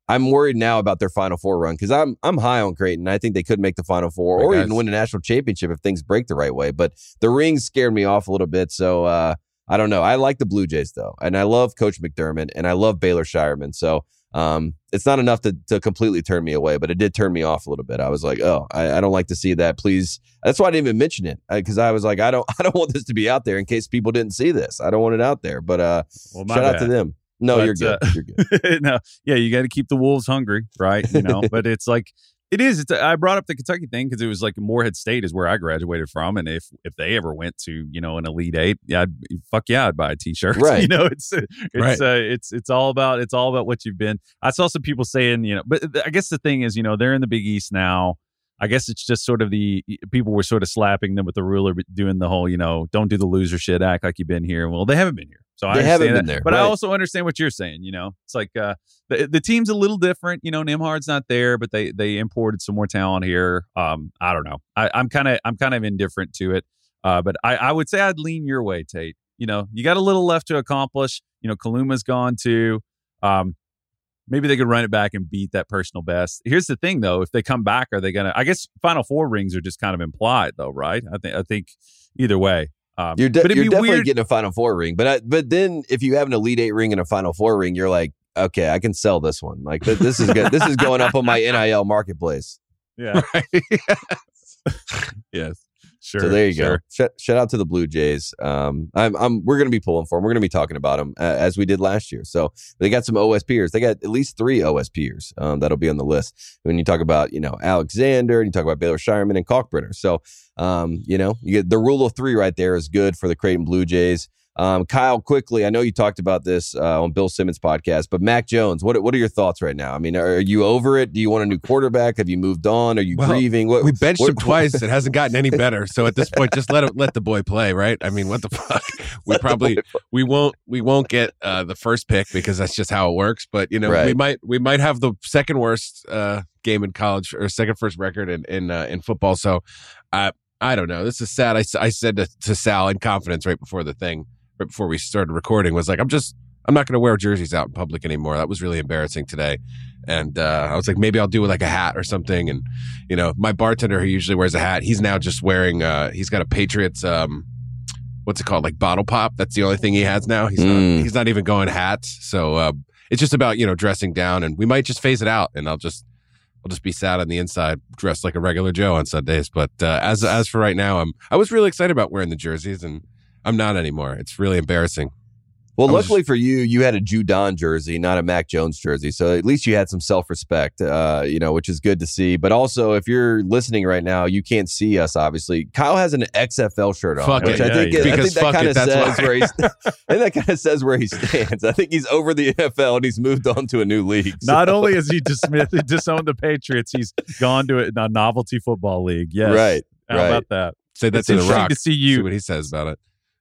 A: I'm worried now about their Final Four run because I'm I'm high on Creighton. I think they could make the Final Four or even win a national championship if things break the right way. But the rings scared me off a little bit. So uh, I don't know. I like the Blue Jays though, and I love Coach McDermott, and I love Baylor Scheierman. So um, it's not enough to to completely turn me away, but it did turn me off a little bit. I was like, oh, I, I don't like to see that. Please, that's why I didn't even mention it because I was like, I don't [LAUGHS] I don't want this to be out there in case people didn't see this. I don't want it out there. But uh,
C: Well,
A: shout out to them. No,
C: But,
A: you're good.
C: uh,
A: you're good. [LAUGHS]
C: no, yeah, you got to keep the wolves hungry, right? You know, [LAUGHS] but it's like it is. It's, I brought up the Kentucky thing because it was like Morehead State is where I graduated from, and if if they ever went to you know an Elite Eight, yeah, I'd, eh, fuck yeah, I'd buy a T-shirt. [LAUGHS]
A: Right.
C: You know, it's eh, it's
E: Right.
C: uh, it's it's all about it's all about what you've been. I saw some people saying, you know, but eh, I guess the thing is, you know, they're in the Big East now. I guess it's just sort of the people were sort of slapping them with the ruler, doing the whole, you know, don't do the loser shit, act like you've been here. Well, they haven't been here, so I
A: They haven't been
C: that.
A: there,
C: But I also understand what you're saying. You know, it's like uh, the the team's a little different. You know, Nembhard's not there, but they they imported some more talent here. Um, I don't know. I, I'm kind of I'm kind of indifferent to it. Uh, but I I would say I'd lean your way, Tate. You know, you got a little left to accomplish. You know, Kaluma's gone too. Um, maybe they could run it back and beat that personal best. Here's the thing, though: if they come back, are they gonna? I guess Final Four rings are just kind of implied, though, right? I think I think either way. Um,
A: You're, de- you're definitely
C: weird.
A: getting a Final Four ring, but I, but then if you have an Elite Eight ring and a Final Four ring, you're like, okay, I can sell this one. Like th- this is good. this is going up on my NIL marketplace.
C: yeah. [LAUGHS] [LAUGHS]
E: yes.
C: yes. Sure.
A: so there you
C: sure.
A: go. Shout, shout out to the Blue Jays. Um, I'm, I'm, we're going to be pulling for them. We're going to be talking about them uh, as we did last year. So they got some OSPers. They got at least three OSPers um, that'll be on the list. When you talk about, you know, Alexander, and you talk about Baylor Scheierman and Kalkbrenner. So, um, you know, you get the rule of three right there is good for the Creighton Blue Jays. Um, Kyle, quickly, I know you talked about this uh, on Bill Simmons' podcast, but Mac Jones, what what are your thoughts right now? I mean, are you over it? Do you want a new quarterback? Have you moved on? Are you
E: Well,
A: grieving? What,
E: We benched
A: what-
E: him twice. It hasn't gotten any better. So at this point, just let him, let the boy play, right? I mean, what the fuck? [LAUGHS] We probably we won't we won't get uh, the first pick because that's just how it works. But you know, we might we might have the second worst uh, game in college or second first record in in uh, in football. So I don't know. This is sad. I, I said to, to Sal in confidence right before the thing, right before we started recording, was like, I'm just I'm not going to wear jerseys out in public anymore. That was really embarrassing today. And uh, I was like, maybe I'll do like a hat or something. And you know, my bartender who usually wears a hat, he's now just wearing. uh He's got a Patriots. um What's it called? Like bottle pop. That's the only thing he has now. He's
A: Mm.
E: not. He's not even going hats. So uh, it's just about you know dressing down, and we might just phase it out, and I'll just. I'll just be sad on the inside, dressed like a regular Joe on Sundays. But uh, as as for right now, I'm I was really excited about wearing the jerseys, and I'm not anymore. It's really embarrassing.
A: Well,
E: I was-
A: luckily for you, you had a Judon jersey, not a Mac Jones jersey. So at least you had some self respect, uh, you know, which is good to see. But also, if you're listening right now, you can't see us, obviously. Kyle has an XFL shirt on,
E: Fuck
A: which
C: it.
A: I think,
C: Yeah,
A: I
E: because
A: think that kind of says
E: why.
A: where he's, [LAUGHS] I think that kind of says where he stands. I think he's over the NFL and he's moved on to a new league. So-
C: Not only has he dismissed, [LAUGHS] disowned the Patriots, he's gone to a novelty football league. Yes.
A: right.
C: How
A: right.
C: about that?
E: Say that
C: It's
E: to the rock.
C: to see
E: See
C: you.
E: what he says about it.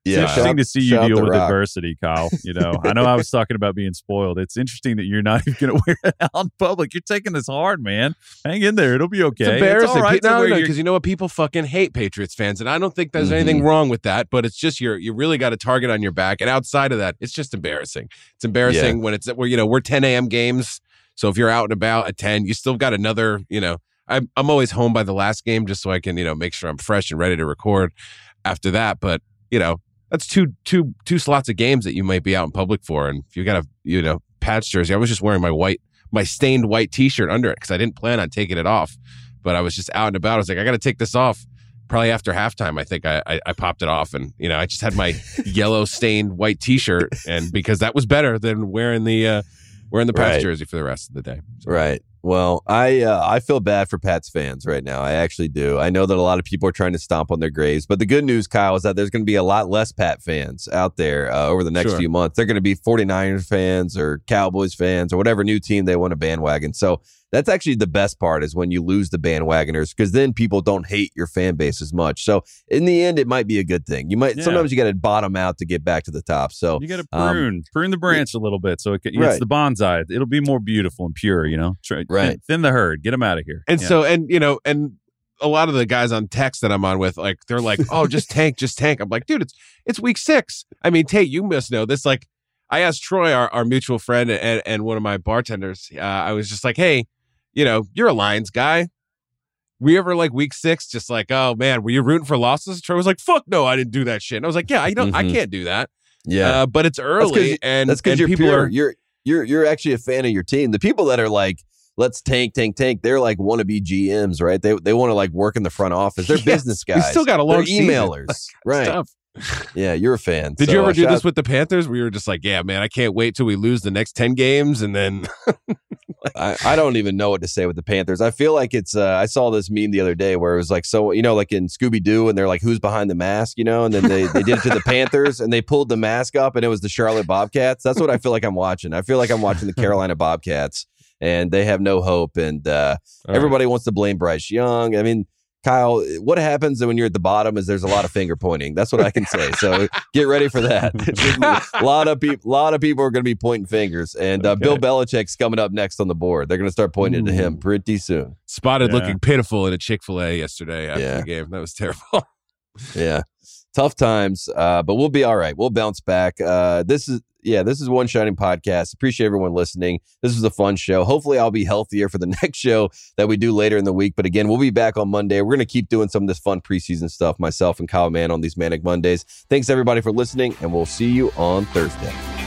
C: It's interesting
A: Shout-
C: to see you deal with
A: Rock.
C: adversity, Kyle. You know, I know I was talking about being spoiled. It's interesting that you're not [LAUGHS] even going to wear it out in public. You're taking this hard, man. Hang in there. It'll be okay.
E: It's embarrassing.
C: all right to
E: no,
C: wear
E: no,
C: your-
E: because you know what? People fucking hate Patriots fans, and I don't think there's
A: Mhm.
E: anything wrong with that. But it's just you're you really got a target on your back, and outside of that, it's just embarrassing. It's embarrassing when it's where you know we're 10 a.m. games, so if you're out and about at 10, you still got another. You know, I'm I'm always home by the last game just so I can you know make sure I'm fresh and ready to record after that. But you know, that's two two two slots of games that you might be out in public for, and if you got a you know patch jersey, I was just wearing my white my stained white T-shirt under it because I didn't plan on taking it off but I was just out and about. I was like, I got to take this off. Probably after halftime, I think I, I I popped it off, and you know, I just had my [LAUGHS] yellow stained white T-shirt, and because that was better than wearing the uh, wearing the Pats
A: Right.
E: jersey for the rest of the day. So,
A: Right. Well, I uh, I feel bad for Pats fans right now. I actually do. I know that a lot of people are trying to stomp on their graves, but the good news, Kyle, is that there's going to be a lot less Pat fans out there uh, over the next
E: Sure.
A: few months. They're going to be 49ers fans or Cowboys fans or whatever new team they want to bandwagon. So that's actually the best part is when you lose the bandwagoners because then people don't hate your fan base as much. So in the end, it might be a good thing. You might
C: Yeah.
A: sometimes you got to bottom out to get back to the top. So
C: You got to
A: Um,
C: prune, prune the branch a little bit so it can,
A: Right.
C: it's the bonsai. It'll be more beautiful and pure. You know, Try,
A: Right.
C: Thin, thin the herd. Get them out of here.
E: and
C: Yeah.
E: so and you know and a lot of the guys on text that I'm on with, like they're like, "Oh, [LAUGHS] just tank, just tank." I'm like, "Dude, it's it's week six. I mean, Tate, you must know this. Like, I asked Troy, our, our mutual friend and, and one of my bartenders, uh, I was just like, "Hey, you know, you're a Lions guy. We ever like week six, just like, oh man, were you rooting for losses?" Troy was like, "Fuck no, I didn't do that shit." And I was like, "Yeah, I don't, I
A: Mhm.
E: can't do that."
A: yeah.
E: uh, but it's early,
A: you-
E: and
A: That's because
E: people
A: pure.
E: are
A: You're you're you're actually a fan of your team. The people that are like, let's tank, tank, tank. They're like want to be GMs, right? They they want to like work in the front office. They're [LAUGHS]
E: Yes,
A: business
E: we
A: guys.
E: still got a long
A: They're [LAUGHS] emailers, right?
E: Tough.
A: Yeah, you're a fan.
E: Did
A: So,
E: you ever do this with the Panthers? We were just like, yeah, man, I can't wait till we lose the next ten games, and then [LAUGHS]
A: I, I don't even know what to say with the Panthers. I feel like it's. Uh, I saw this meme the other day where it was like, so you know, like in Scooby Doo, and they're like, "Who's behind the mask?" You know, and then they they did it to the Panthers, and they pulled the mask up, and it was the Charlotte Bobcats. That's what I feel like I'm watching. I feel like I'm watching the [LAUGHS] Carolina Bobcats, and they have no hope, and uh, everybody wants to blame Bryce Young. I mean. Kyle, what happens when you're at the bottom is there's a lot of finger pointing. That's what I can say. So [LAUGHS] get ready for that. a [LAUGHS] lot of people, a lot of people are going to be pointing fingers, and uh, Bill Belichick's coming up next on the board. They're going to start pointing to him pretty soon.
E: spotted
C: Yeah.
E: looking pitiful in a Chick Fil A yesterday after
A: Yeah.
E: the game. That was terrible.
A: Yeah, [LAUGHS] tough times, uh, but we'll be all right. We'll bounce back. Uh, this is yeah, this is one shining podcast. Appreciate everyone listening. This was a fun show. Hopefully, I'll be healthier for the [LAUGHS] next show that we do later in the week. But again, we'll be back on Monday. We're to keep doing some of this fun preseason stuff. Myself and Kyle Mann on these Manic Mondays. Thanks everybody for listening, and we'll see you on Thursday.